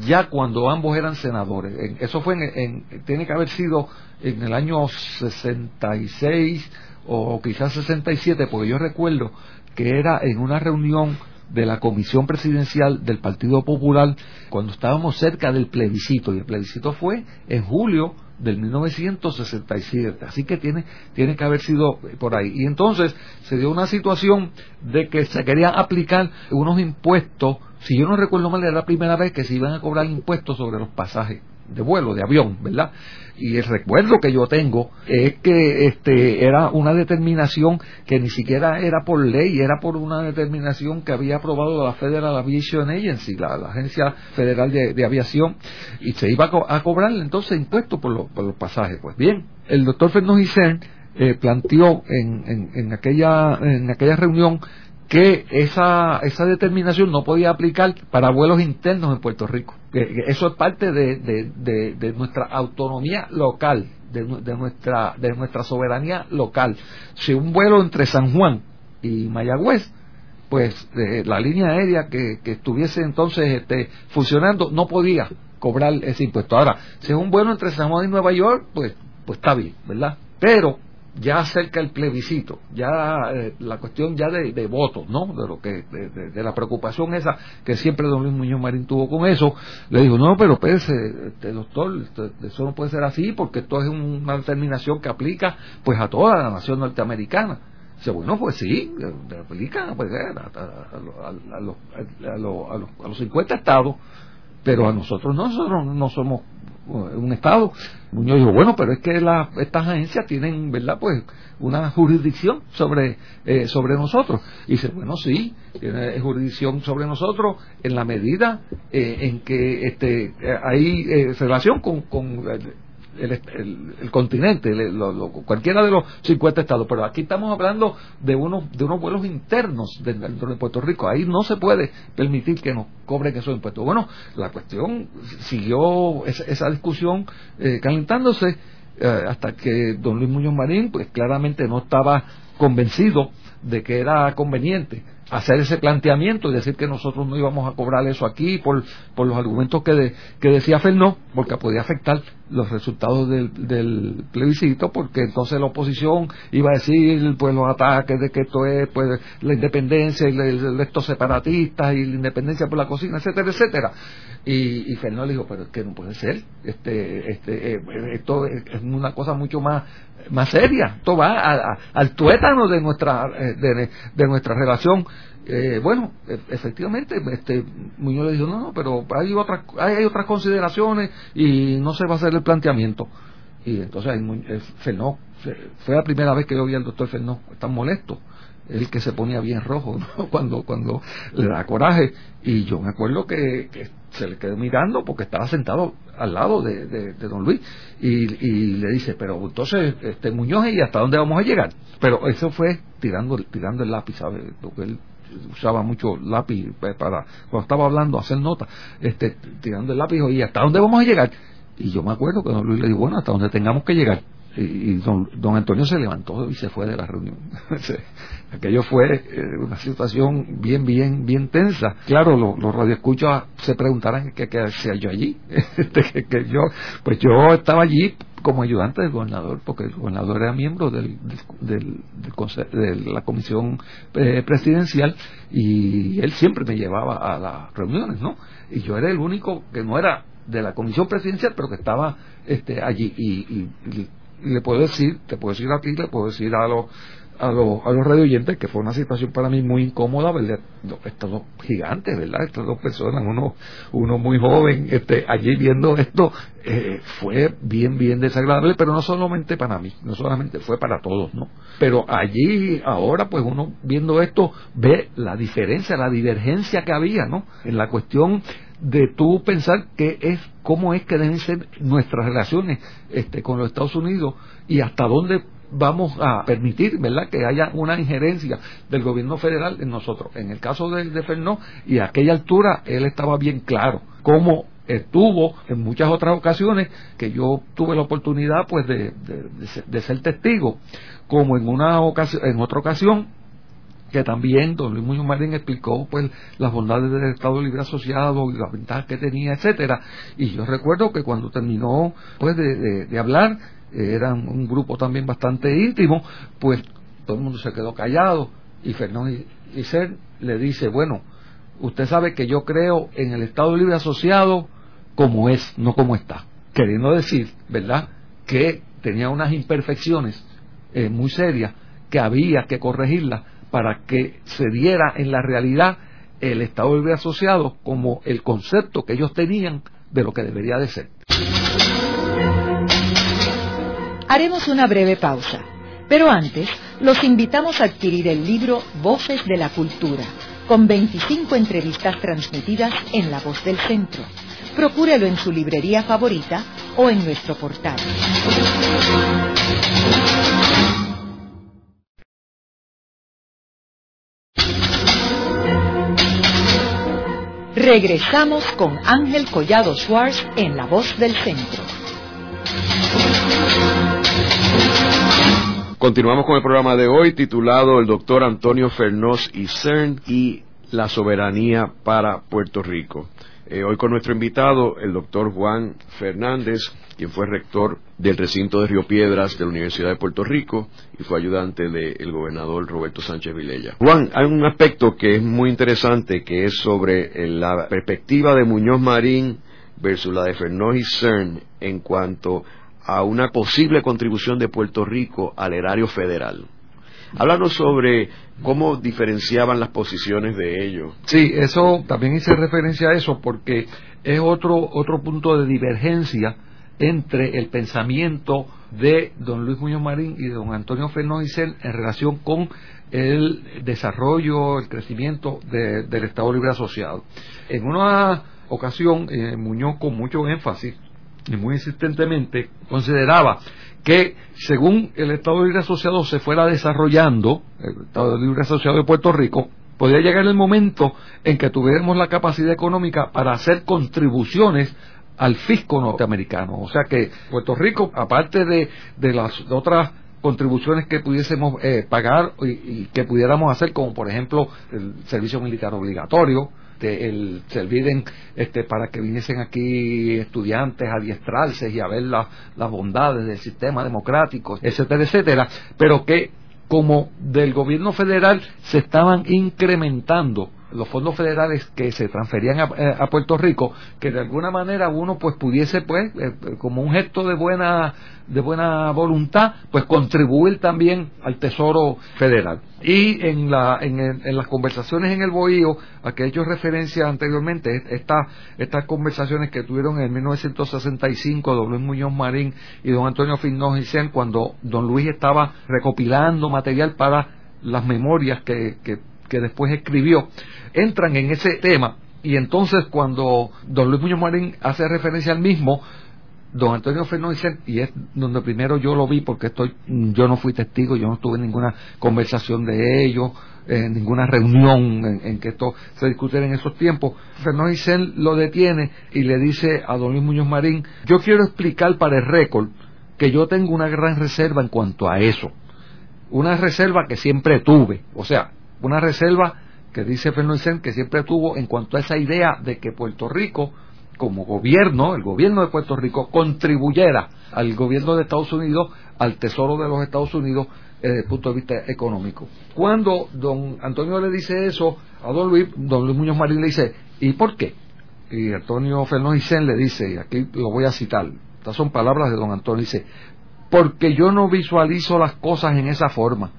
ya cuando ambos eran senadores. eso fue en, tiene que haber sido en el año 66 o quizás 67, porque yo recuerdo que era en una reunión de la Comisión Presidencial del Partido Popular cuando estábamos cerca del plebiscito, y el plebiscito fue en julio del 1967, así que tiene, tiene que haber sido por ahí. Y entonces se dio una situación de que se querían aplicar unos impuestos, si yo no recuerdo mal, era la primera vez que se iban a cobrar impuestos sobre los pasajes de vuelo, de avión, ¿verdad? Y el recuerdo que yo tengo es que este era una determinación que ni siquiera era por ley, era por una determinación que había aprobado la Federal Aviation Agency, la, Agencia Federal de, Aviación, y se iba a, cobrar entonces impuestos por, por, los pasajes. Pues bien, el doctor Fernández eh, planteó en, en, aquella, en aquella reunión que esa, esa determinación no podía aplicar para vuelos internos en Puerto Rico. Eso es parte de, de, nuestra autonomía local, de, nuestra, de nuestra soberanía local. Si un vuelo entre San Juan y Mayagüez, pues la línea aérea que, que estuviese entonces este, funcionando no podía cobrar ese impuesto. Ahora, si es un vuelo entre San Juan y Nueva York, pues, pues está bien, ¿verdad? Pero ya acerca el plebiscito, ya eh, la cuestión ya de, votos, ¿no? De lo que de, la preocupación esa que siempre don Luis Muñoz Marín tuvo con eso, le dijo, "No, pero pues este doctor, eso no puede ser así porque esto es una determinación que aplica pues a toda la nación norteamericana." Dice, bueno, pues sí, aplica pues, a, los, a, los, a los 50 estados, pero a nosotros no, nosotros no somos un Estado. Muñoz dijo, bueno, pero es que estas agencias tienen, ¿verdad? Pues una jurisdicción sobre, eh, sobre nosotros. Y dice, bueno, sí, tiene jurisdicción sobre nosotros en la medida eh, en que este, hay relación con, con el, continente, cualquiera de los 50 estados, pero aquí estamos hablando de unos, de unos vuelos internos dentro de Puerto Rico. Ahí no se puede permitir que nos cobren esos impuestos. Bueno, la cuestión siguió esa, discusión eh, calentándose eh, hasta que don Luis Muñoz Marín, pues claramente no estaba convencido de que era conveniente hacer ese planteamiento y decir que nosotros no íbamos a cobrar eso aquí por, por los argumentos que, que decía Fernó, porque podía afectar los resultados del, plebiscito, porque entonces la oposición iba a decir pues los ataques de que esto es pues la independencia y estos separatistas y la independencia por la cocina, etcétera, etcétera. Y, Fernó le dijo, pero es que no puede ser, este, este, eh, esto es una cosa mucho más más seria. Esto va al tuétano de nuestra, eh, de, nuestra relación. Eh, bueno, e, efectivamente, este, Muñoz le dijo, no, no, pero hay otras, hay, otras consideraciones y no se va a hacer el planteamiento. Y entonces eh, Fernó, fue la primera vez que yo vi al doctor Fernó tan molesto el que se ponía bien rojo cuando cuando le da coraje y yo me acuerdo que, se le quedó mirando porque estaba sentado al lado de, don Luis. Y, le dice pero entonces este Muñoz y hasta dónde vamos a llegar pero eso fue tirando tirando el lápiz ¿sabes? porque él usaba mucho lápiz para cuando estaba hablando hacer notas este tirando el lápiz y hasta dónde vamos a llegar y yo me acuerdo que don Luis le dijo bueno hasta donde tengamos que llegar y, don, don, Antonio se levantó y se fue de la reunión. Aquello fue eh, una situación bien, bien, bien tensa. Claro, los radioescuchas se preguntarán qué, hacía yo allí. Este, que, yo, pues yo estaba allí como ayudante del gobernador, porque el gobernador era miembro del, del, de la comisión eh, presidencial y él siempre me llevaba a las reuniones, ¿no? Y yo era el único que no era de la comisión presidencial, pero que estaba este, allí. y le puedo decir, te puedo decir a ti, le puedo decir a los a los, a los radioyentes que fue una situación para mí muy incómoda ver estos dos gigantes, ¿verdad? Estas dos personas, uno, uno muy joven, este, allí viendo esto, eh, fue bien, bien desagradable, pero no solamente para mí, no solamente fue para todos, ¿no? Pero allí, ahora, pues uno viendo esto, ve la diferencia, la divergencia que había, ¿no? En la cuestión de tú pensar que es cómo es que deben ser nuestras relaciones este, con los Estados Unidos y hasta dónde vamos a permitir verdad que haya una injerencia del gobierno federal en nosotros. En el caso de, de Fernó y a aquella altura él estaba bien claro cómo estuvo en muchas otras ocasiones que yo tuve la oportunidad pues de, de ser testigo como en una ocasión en otra ocasión que también don Luis Muñoz Marín explicó pues las bondades del Estado Libre Asociado y las ventajas que tenía, etcétera. Y yo recuerdo que cuando terminó pues de, hablar, eran un grupo también bastante íntimo, pues todo el mundo se quedó callado y Fernando Isser le dice, bueno, usted sabe que yo creo en el Estado Libre Asociado como es, no como está. Queriendo decir, ¿verdad?, que tenía unas imperfecciones eh, muy serias que había que corregirlas para que se diera en la realidad el Estado Libre Asociado como el concepto que ellos tenían de lo que debería de ser. Haremos una breve pausa, pero antes los invitamos a adquirir el libro Voces de la Cultura, con 25 entrevistas transmitidas en La Voz del Centro. Procúrelo en su librería favorita o en nuestro portal. Regresamos con Ángel Collado Schwartz en La Voz del Centro. Continuamos con el programa de hoy titulado El doctor Antonio Fernós y CERN y la soberanía para Puerto Rico. Eh, hoy con nuestro invitado, el doctor Juan Fernández, quien fue rector del recinto de Río Piedras de la Universidad de Puerto Rico y fue ayudante del gobernador Roberto Sánchez Vilella. Juan, hay un aspecto que es muy interesante que es sobre eh, la perspectiva de Muñoz Marín versus la de Fernós y CERN en cuanto a una posible contribución de Puerto Rico al erario federal. Háblanos sobre cómo diferenciaban las posiciones de ellos. Sí, eso también hice referencia a eso porque es otro otro punto de divergencia entre el pensamiento de don Luis Muñoz Marín y de don Antonio Fernández en relación con el desarrollo, el crecimiento del Estado Libre Asociado. En una ocasión, eh, Muñoz con mucho énfasis y muy insistentemente consideraba que según el Estado Libre Asociado se fuera desarrollando, el Estado Libre Asociado de Puerto Rico, podría llegar el momento en que tuviéramos la capacidad económica para hacer contribuciones al fisco norteamericano. O sea que Puerto Rico, aparte de, las otras contribuciones que pudiésemos eh, pagar y, que pudiéramos hacer, como por ejemplo el servicio militar obligatorio, el servir este, para que viniesen aquí estudiantes a adiestrarse y a ver las bondades del sistema democrático, etcétera, etcétera, pero que como del gobierno federal se estaban incrementando los fondos federales que se transferían eh, a, Puerto Rico que de alguna manera uno pues pudiese pues eh, como un gesto de buena de buena voluntad pues contribuir también al tesoro federal. Y en la en, las conversaciones en el bohío a que he hecho referencia anteriormente estas estas conversaciones que tuvieron en 1965 don Luis Muñoz Marín y don Antonio Finnoz cuando don Luis estaba recopilando material para las memorias que, que que después escribió, entran en ese tema. Y entonces cuando don Luis Muñoz Marín hace referencia al mismo, don Antonio Fernández, y es donde primero yo lo vi porque estoy, yo no fui testigo, yo no estuve en ninguna conversación de ellos, en ninguna reunión en, que esto se discutiera en esos tiempos, Fernández lo detiene y le dice a don Luis Muñoz Marín, yo quiero explicar para el récord que yo tengo una gran reserva en cuanto a eso, una reserva que siempre tuve, o sea, una reserva que dice Fernández que siempre tuvo en cuanto a esa idea de que Puerto Rico, como gobierno, el gobierno de Puerto Rico, contribuyera al gobierno de Estados Unidos, al tesoro de los Estados Unidos, eh, desde el punto de vista económico. Cuando don Antonio le dice eso a don Luis, don Luis Muñoz Marín le dice, ¿y por qué? Y Antonio Fernández le dice, y aquí lo voy a citar, estas son palabras de don Antonio, dice, porque yo no visualizo las cosas en esa forma,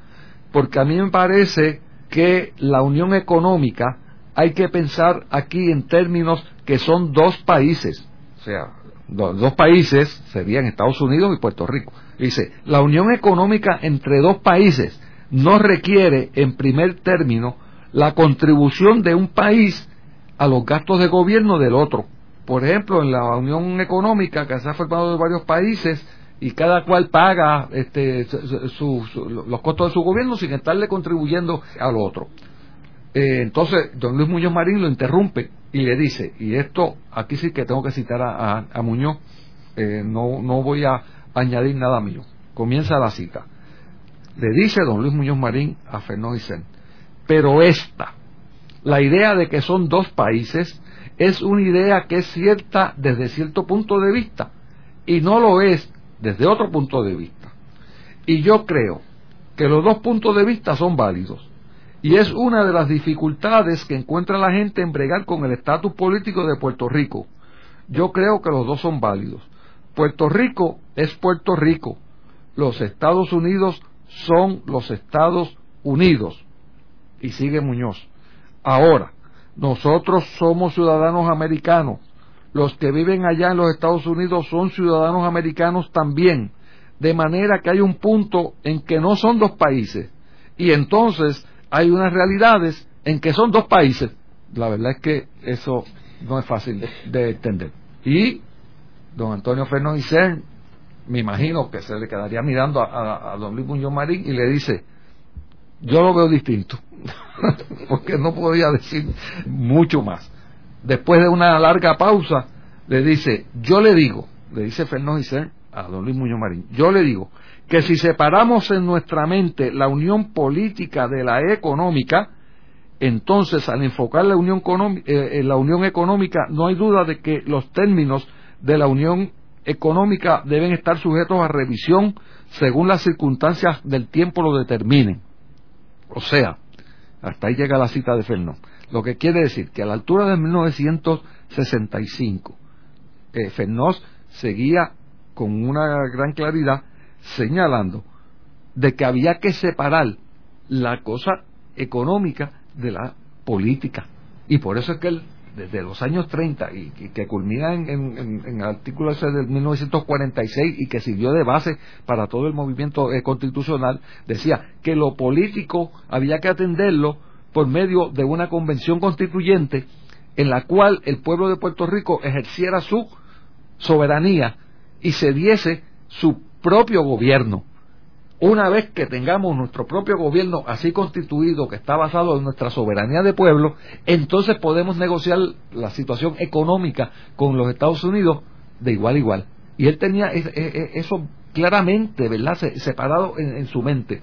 porque a mí me parece que la unión económica hay que pensar aquí en términos que son dos países, o sea, dos países serían Estados Unidos y Puerto Rico. Dice, la unión económica entre dos países no requiere, en primer término, la contribución de un país a los gastos de gobierno del otro. Por ejemplo, en la unión económica que se ha formado de varios países, y cada cual paga este, los costos de su gobierno sin estarle contribuyendo al otro. Eh, entonces, don Luis Muñoz Marín lo interrumpe y le dice, y esto aquí sí que tengo que citar a, Muñoz, eh, no, no voy a añadir nada mío. Comienza la cita. Le dice don Luis Muñoz Marín a Vicente, pero esta, la idea de que son dos países, es una idea que es cierta desde cierto punto de vista y no lo es desde otro punto de vista. Y yo creo que los dos puntos de vista son válidos. Y es una de las dificultades que encuentra la gente en bregar con el estatus político de Puerto Rico. Yo creo que los dos son válidos. Puerto Rico es Puerto Rico. Los Estados Unidos son los Estados Unidos. Y sigue Muñoz. Ahora, nosotros somos ciudadanos americanos los que viven allá en los Estados Unidos son ciudadanos americanos también, de manera que hay un punto en que no son dos países y entonces hay unas realidades en que son dos países. La verdad es que eso no es fácil de, entender. Y don Antonio Fernández me imagino que se le quedaría mirando a, a don Luis Muñoz Marín y le dice, yo lo veo distinto, porque no podía decir mucho más después de una larga pausa, le dice, yo le digo, le dice Fernández a don Luis Muñoz Marín, yo le digo que si separamos en nuestra mente la unión política de la económica, entonces al enfocar la unión, eh, en la unión económica no hay duda de que los términos de la unión económica deben estar sujetos a revisión según las circunstancias del tiempo lo determinen. O sea, hasta ahí llega la cita de Fernández. Lo que quiere decir que a la altura de 1965, eh, seguía con una gran claridad señalando de que había que separar la cosa económica de la política. Y por eso es que él desde los años 30 y, que culmina en, en, el artículo ese del 1946 y que sirvió de base para todo el movimiento eh, constitucional, decía que lo político había que atenderlo por medio de una convención constituyente en la cual el pueblo de Puerto Rico ejerciera su soberanía y se diese su propio gobierno. Una vez que tengamos nuestro propio gobierno así constituido, que está basado en nuestra soberanía de pueblo, entonces podemos negociar la situación económica con los Estados Unidos de igual a igual. Y él tenía eso claramente, ¿verdad?, separado en su mente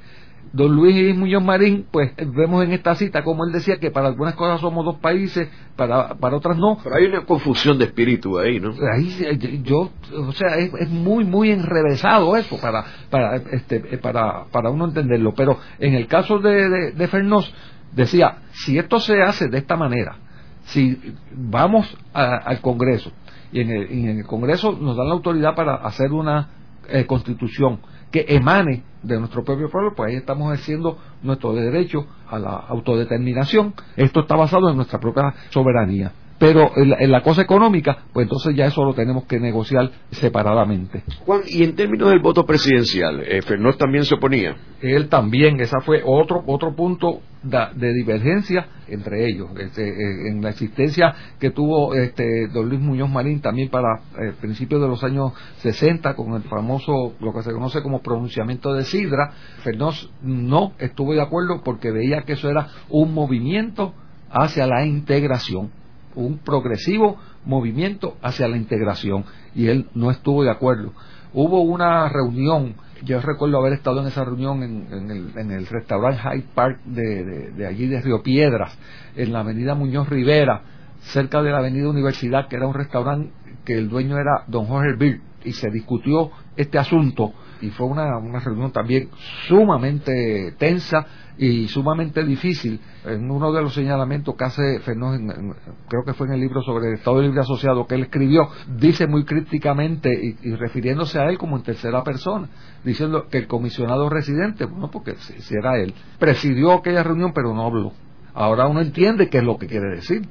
don Luis Muñoz Marín, pues vemos en esta cita como él decía que para algunas cosas somos dos países, para, para otras no. Pero hay una confusión de espíritu ahí, ¿no? Ahí yo, o sea, es, muy, muy enrevesado eso para, para, este, para, para uno entenderlo. Pero en el caso de, de, Fernós, decía, si esto se hace de esta manera, si vamos al Congreso, y en, el, en el Congreso nos dan la autoridad para hacer una eh, constitución que emane de nuestro propio pueblo, pues ahí estamos ejerciendo nuestro derecho a la autodeterminación. Esto está basado en nuestra propia soberanía. Pero en la, cosa económica, pues entonces ya eso lo tenemos que negociar separadamente. Juan, y en términos del voto presidencial, eh, también se oponía. Él también, esa fue otro otro punto de, divergencia entre ellos, este, eh, en la existencia que tuvo este, don Luis Muñoz Marín también para eh, principios de los años 60 con el famoso, lo que se conoce como pronunciamiento de Sidra, Fernós no estuvo de acuerdo porque veía que eso era un movimiento hacia la integración un progresivo movimiento hacia la integración y él no estuvo de acuerdo. Hubo una reunión, yo recuerdo haber estado en esa reunión en, el, restaurante Hyde Park de, de, allí de Río Piedras, en la avenida Muñoz Rivera, cerca de la avenida Universidad, que era un restaurante que el dueño era don Jorge Bill, y se discutió este asunto y fue una, una reunión también sumamente tensa y sumamente difícil. En uno de los señalamientos que hace Fernando, creo que fue en el libro sobre el Estado Libre Asociado que él escribió, dice muy críticamente y, refiriéndose a él como en tercera persona, diciendo que el comisionado residente, bueno, porque si, era él, presidió aquella reunión pero no habló. Ahora uno entiende qué es lo que quiere decir.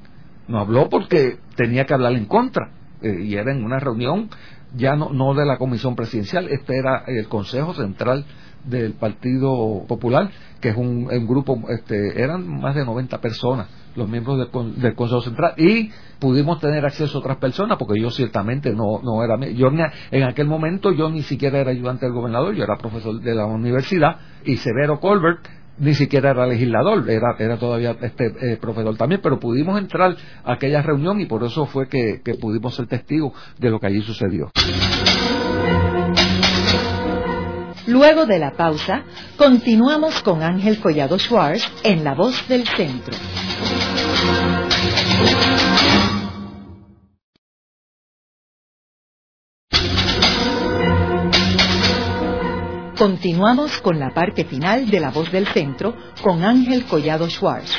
No habló porque tenía que hablar en contra. Eh, y era en una reunión ya no, no de la comisión presidencial, este era el Consejo Central del Partido Popular, que es un, grupo, este, eran más de 90 personas los miembros del, Consejo Central y pudimos tener acceso a otras personas porque yo ciertamente no, no era yo en aquel momento yo ni siquiera era ayudante del gobernador yo era profesor de la universidad y Severo Colbert ni siquiera era legislador, era, era todavía este eh, profesor también, pero pudimos entrar a aquella reunión y por eso fue que, que pudimos ser testigos de lo que allí sucedió. Luego de la pausa, continuamos con Ángel Collado Schwartz en La Voz del Centro. Continuamos con la parte final de La Voz del Centro con Ángel Collado Schwartz.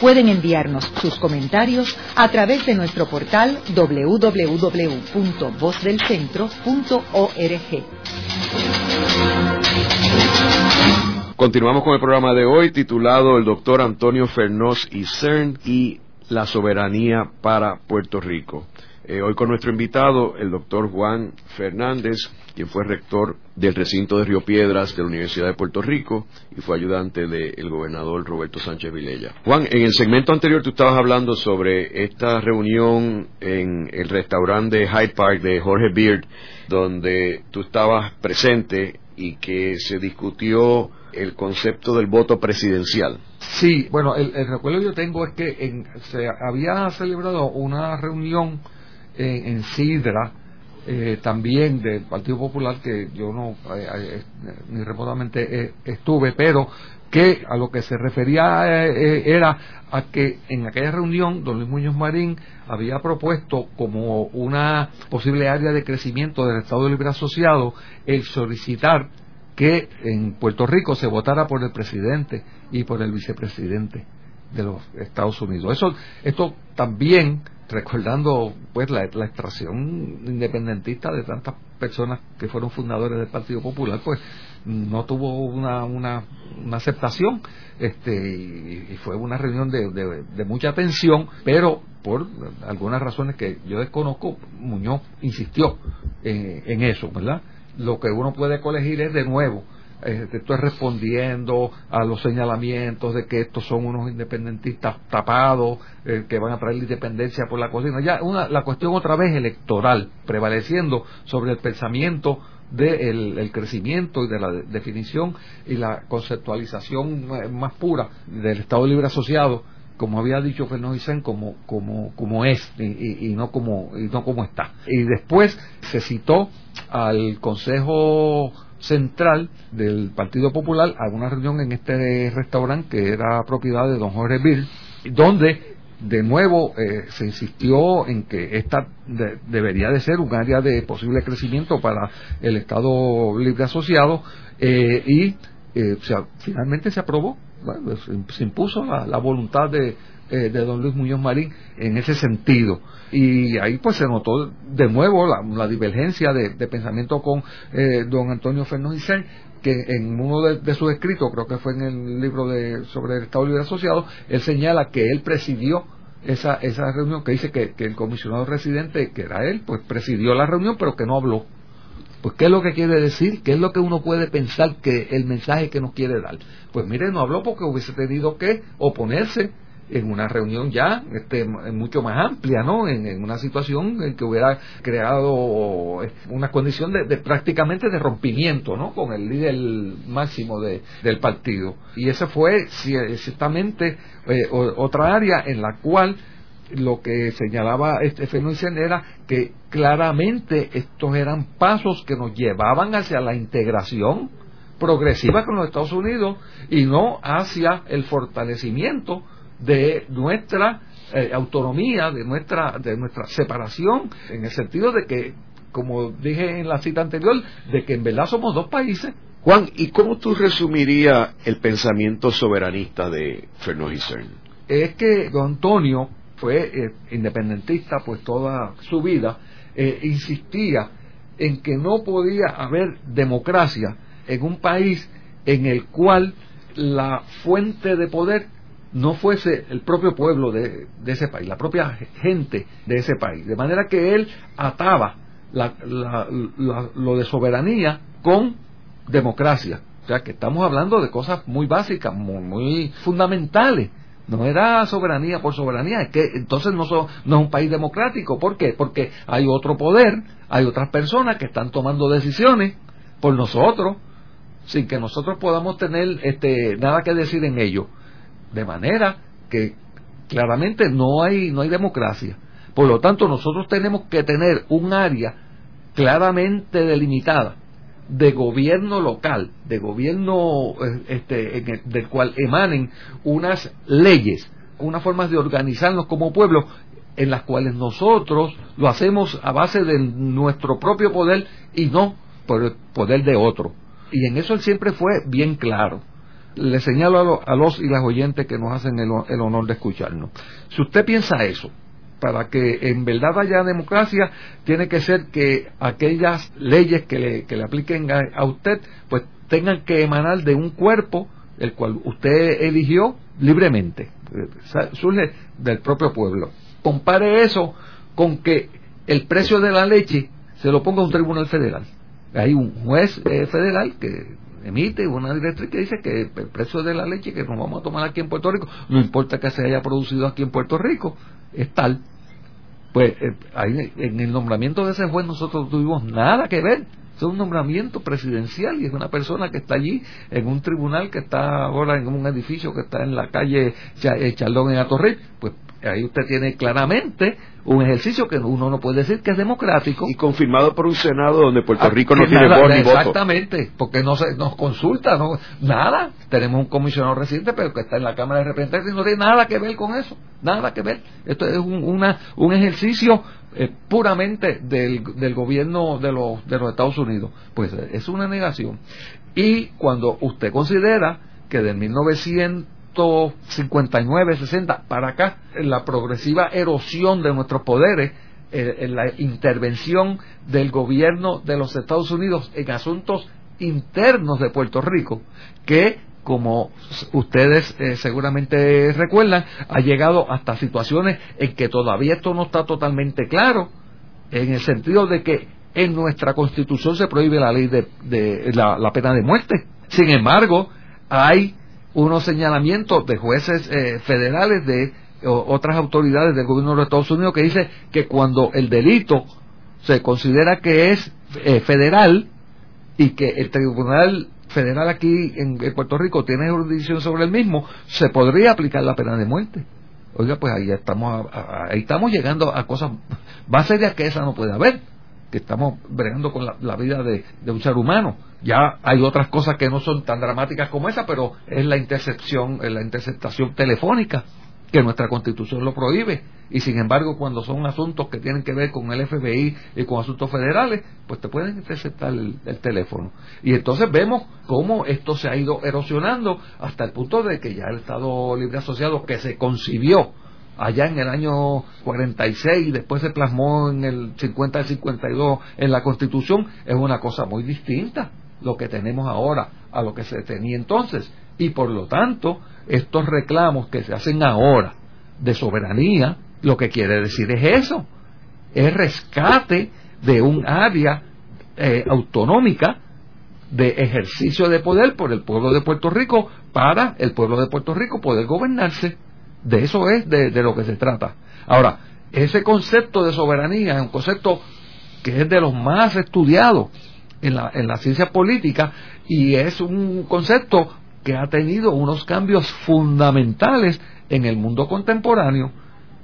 Pueden enviarnos sus comentarios a través de nuestro portal www.vozdelcentro.org. Continuamos con el programa de hoy titulado El doctor Antonio Fernós y CERN y la soberanía para Puerto Rico. Eh, hoy con nuestro invitado, el doctor Juan Fernández, quien fue rector del recinto de Río Piedras de la Universidad de Puerto Rico y fue ayudante del gobernador Roberto Sánchez Vilella. Juan, en el segmento anterior tú estabas hablando sobre esta reunión en el restaurante de Hyde Park de Jorge Beard, donde tú estabas presente y que se discutió el concepto del voto presidencial. Sí, bueno, el, recuerdo que yo tengo es que se había celebrado una reunión en, Sidra, eh, también del Partido Popular, que yo no eh, eh, ni remotamente estuve, pero que a lo que se refería era a que en aquella reunión don Luis Muñoz Marín había propuesto como una posible área de crecimiento del Estado Libre Asociado el solicitar que en Puerto Rico se votara por el presidente y por el vicepresidente de los Estados Unidos. Eso, esto también recordando pues la, extracción independentista de tantas personas que fueron fundadores del Partido Popular, pues no tuvo una, una, aceptación este, y, fue una reunión de, de, mucha tensión, pero por algunas razones que yo desconozco, Muñoz insistió en, en eso, ¿verdad? Lo que uno puede colegir es de nuevo eh, estoy respondiendo a los señalamientos de que estos son unos independentistas tapados eh, que van a traer la independencia por la cocina. Ya una, la cuestión otra vez electoral, prevaleciendo sobre el pensamiento del el crecimiento y de la definición y la conceptualización más pura del Estado Libre Asociado como había dicho Vicente, como, como, como es y, no como, y no como está. Y después se citó al Consejo Central del Partido Popular a una reunión en este restaurante que era propiedad de don Jorge Bill, donde de nuevo eh, se insistió en que esta debería de ser un área de posible crecimiento para el Estado Libre Asociado eh, y eh, finalmente se aprobó se impuso la, voluntad de, eh, de don Luis Muñoz Marín en ese sentido. Y ahí pues se notó de nuevo la, divergencia de, pensamiento con eh, don Antonio Fernández que en uno de, sus escritos, creo que fue en el libro de, sobre el Estado Libre Asociado, él señala que él presidió esa, esa reunión, que dice que el comisionado residente, que era él, pues presidió la reunión, pero que no habló pues, ¿qué es lo que quiere decir? ¿Qué es lo que uno puede pensar que el mensaje que nos quiere dar? Pues mire, no habló porque hubiese tenido que oponerse en una reunión ya este, mucho más amplia, ¿no? En, una situación en que hubiera creado una condición de, prácticamente de rompimiento, ¿no? Con el líder máximo del partido. Y esa fue ciertamente eh, otra área en la cual lo que señalaba este era que claramente estos eran pasos que nos llevaban hacia la integración progresiva con los Estados Unidos y no hacia el fortalecimiento de nuestra eh, autonomía, de nuestra, de nuestra separación, en el sentido de que, como dije en la cita anterior, de que en verdad somos dos países. Juan, ¿y cómo tú resumirías el pensamiento soberanista de Fernández Es que don Antonio fue eh, independentista pues toda su vida, eh, insistía en que no podía haber democracia en un país en el cual la fuente de poder no fuese el propio pueblo de, ese país, la propia gente de ese país. De manera que él ataba lo de soberanía con democracia. O sea que estamos hablando de cosas muy básicas, muy fundamentales no era soberanía por soberanía, es que entonces no, no es un país democrático. ¿Por qué? Porque hay otro poder, hay otras personas que están tomando decisiones por nosotros, sin que nosotros podamos tener este, nada que decir en ello. De manera que claramente no hay, no hay democracia. Por lo tanto, nosotros tenemos que tener un área claramente delimitada de gobierno local, de gobierno eh, este, del cual emanen unas leyes, unas formas de organizarnos como pueblo en las cuales nosotros lo hacemos a base de nuestro propio poder y no por el poder de otro. Y en eso él siempre fue bien claro. Le señalo a, los y las oyentes que nos hacen el honor de escucharnos. Si usted piensa eso, para que en verdad haya democracia, tiene que ser que aquellas leyes que le, que le apliquen a, usted, pues tengan que emanar de un cuerpo el cual usted eligió libremente, surge del propio pueblo. Compare eso con que el precio de la leche se lo ponga un tribunal federal. Hay un juez eh, federal que emite una directriz que dice que el precio de la leche que nos vamos a tomar aquí en Puerto Rico, no importa que se haya producido aquí en Puerto Rico, es tal. Pues eh, ahí, en el nombramiento de ese juez nosotros no tuvimos nada que ver. Es un nombramiento presidencial y es una persona que está allí en un tribunal que está ahora en un edificio que está en la calle eh, Chaldón en Atorrey. Pues ahí usted tiene claramente un ejercicio que uno no puede decir que es democrático. Y confirmado por un Senado donde Puerto ah, Rico no tiene voz ni voto. Exactamente, porque no se nos consulta, no nada. Tenemos un comisionado residente, pero que está en la Cámara de Representantes y no tiene nada que ver con eso, nada que ver. Esto es un, una, un ejercicio eh, puramente del, del gobierno de los, de los Estados Unidos. Pues es una negación. Y cuando usted considera que de 1900 59, 60 para acá, la progresiva erosión de nuestros poderes eh, la intervención del gobierno de los Estados Unidos en asuntos internos de Puerto Rico, que como ustedes eh, seguramente recuerdan, ha llegado hasta situaciones en que todavía esto no está totalmente claro, en el sentido de que en nuestra constitución se prohíbe la ley de, la, pena de muerte. Sin embargo, hay unos señalamientos de jueces eh, federales de otras autoridades del gobierno de los Estados Unidos que dice que cuando el delito se considera que es eh, federal y que el tribunal federal aquí en, Puerto Rico tiene jurisdicción sobre el mismo, se podría aplicar la pena de muerte. Oiga, pues ahí estamos, ahí estamos llegando a cosas más serias que esa no puede haber, que estamos bregando con la, vida de, de, un ser humano. Ya hay otras cosas que no son tan dramáticas como esa, pero es la intercepción, la interceptación telefónica que nuestra constitución lo prohíbe. Y sin embargo cuando son asuntos que tienen que ver con el FBI y con asuntos federales pues te pueden interceptar el, teléfono. Y entonces vemos cómo esto se ha ido erosionando hasta el punto de que ya el Estado Libre Asociado que se concibió allá en el año 46 y después se plasmó en el 50 al 52 en la Constitución es una cosa muy distinta lo que tenemos ahora a lo que se tenía entonces y por lo tanto estos reclamos que se hacen ahora de soberanía, lo que quiere decir es eso, es rescate de un área eh, autonómica de ejercicio de poder por el pueblo de Puerto Rico para el pueblo de Puerto Rico poder gobernarse. De eso es de, de lo que se trata. Ahora, ese concepto de soberanía es un concepto que es de los más estudiados en la, en la ciencia política y es un concepto que ha tenido unos cambios fundamentales en el mundo contemporáneo,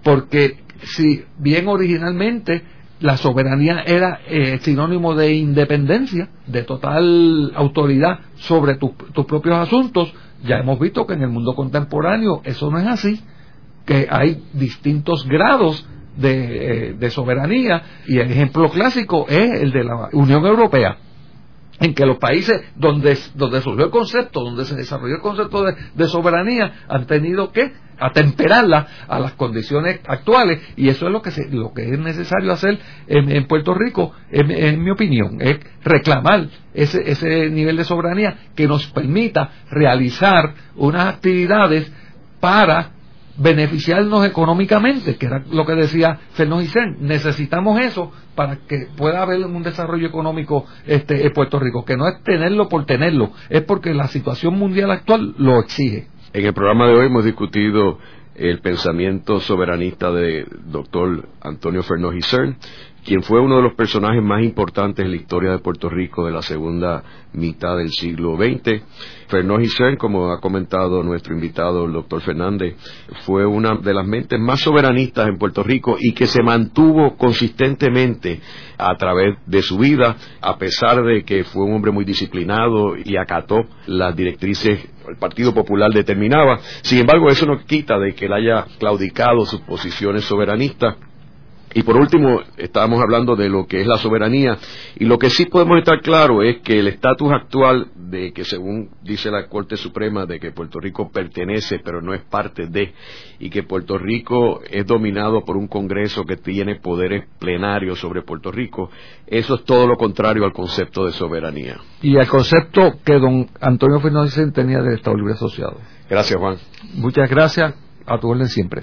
porque si bien originalmente la soberanía era eh, sinónimo de independencia, de total autoridad sobre tus propios asuntos, ya hemos visto que en el mundo contemporáneo eso no es así, que hay distintos grados de, eh, de soberanía y el ejemplo clásico es el de la Unión Europea en que los países donde, surgió el concepto, donde se desarrolló el concepto de, soberanía, han tenido que atemperarla a las condiciones actuales. Y eso es lo que, lo que es necesario hacer en, Puerto Rico, en, mi opinión, es reclamar ese, ese nivel de soberanía que nos permita realizar unas actividades para beneficiarnos económicamente, que era lo que decía Fernando Isen. Necesitamos eso para que pueda haber un desarrollo económico este, en Puerto Rico, que no es tenerlo por tenerlo, es porque la situación mundial actual lo exige. En el programa de hoy hemos discutido el pensamiento soberanista de doctor Antonio Fernández Isern, quien fue uno de los personajes más importantes en la historia de Puerto Rico de la segunda mitad del siglo XX. Fernández Isern, como ha comentado nuestro invitado, el doctor Fernández, fue una de las mentes más soberanistas en Puerto Rico y que se mantuvo consistentemente a través de su vida, a pesar de que fue un hombre muy disciplinado y acató las directrices el Partido Popular determinaba. Sin embargo, eso no quita de que él haya claudicado sus posiciones soberanistas y por último, estábamos hablando de lo que es la soberanía, y lo que sí podemos estar claro es que el estatus actual de que según dice la Corte Suprema de que Puerto Rico pertenece pero no es parte de, y que Puerto Rico es dominado por un Congreso que tiene poderes plenarios sobre Puerto Rico, eso es todo lo contrario al concepto de soberanía. Y al concepto que don Antonio Fernández tenía del Estado Libre Asociado. Gracias, Juan. Muchas gracias. A tu orden siempre.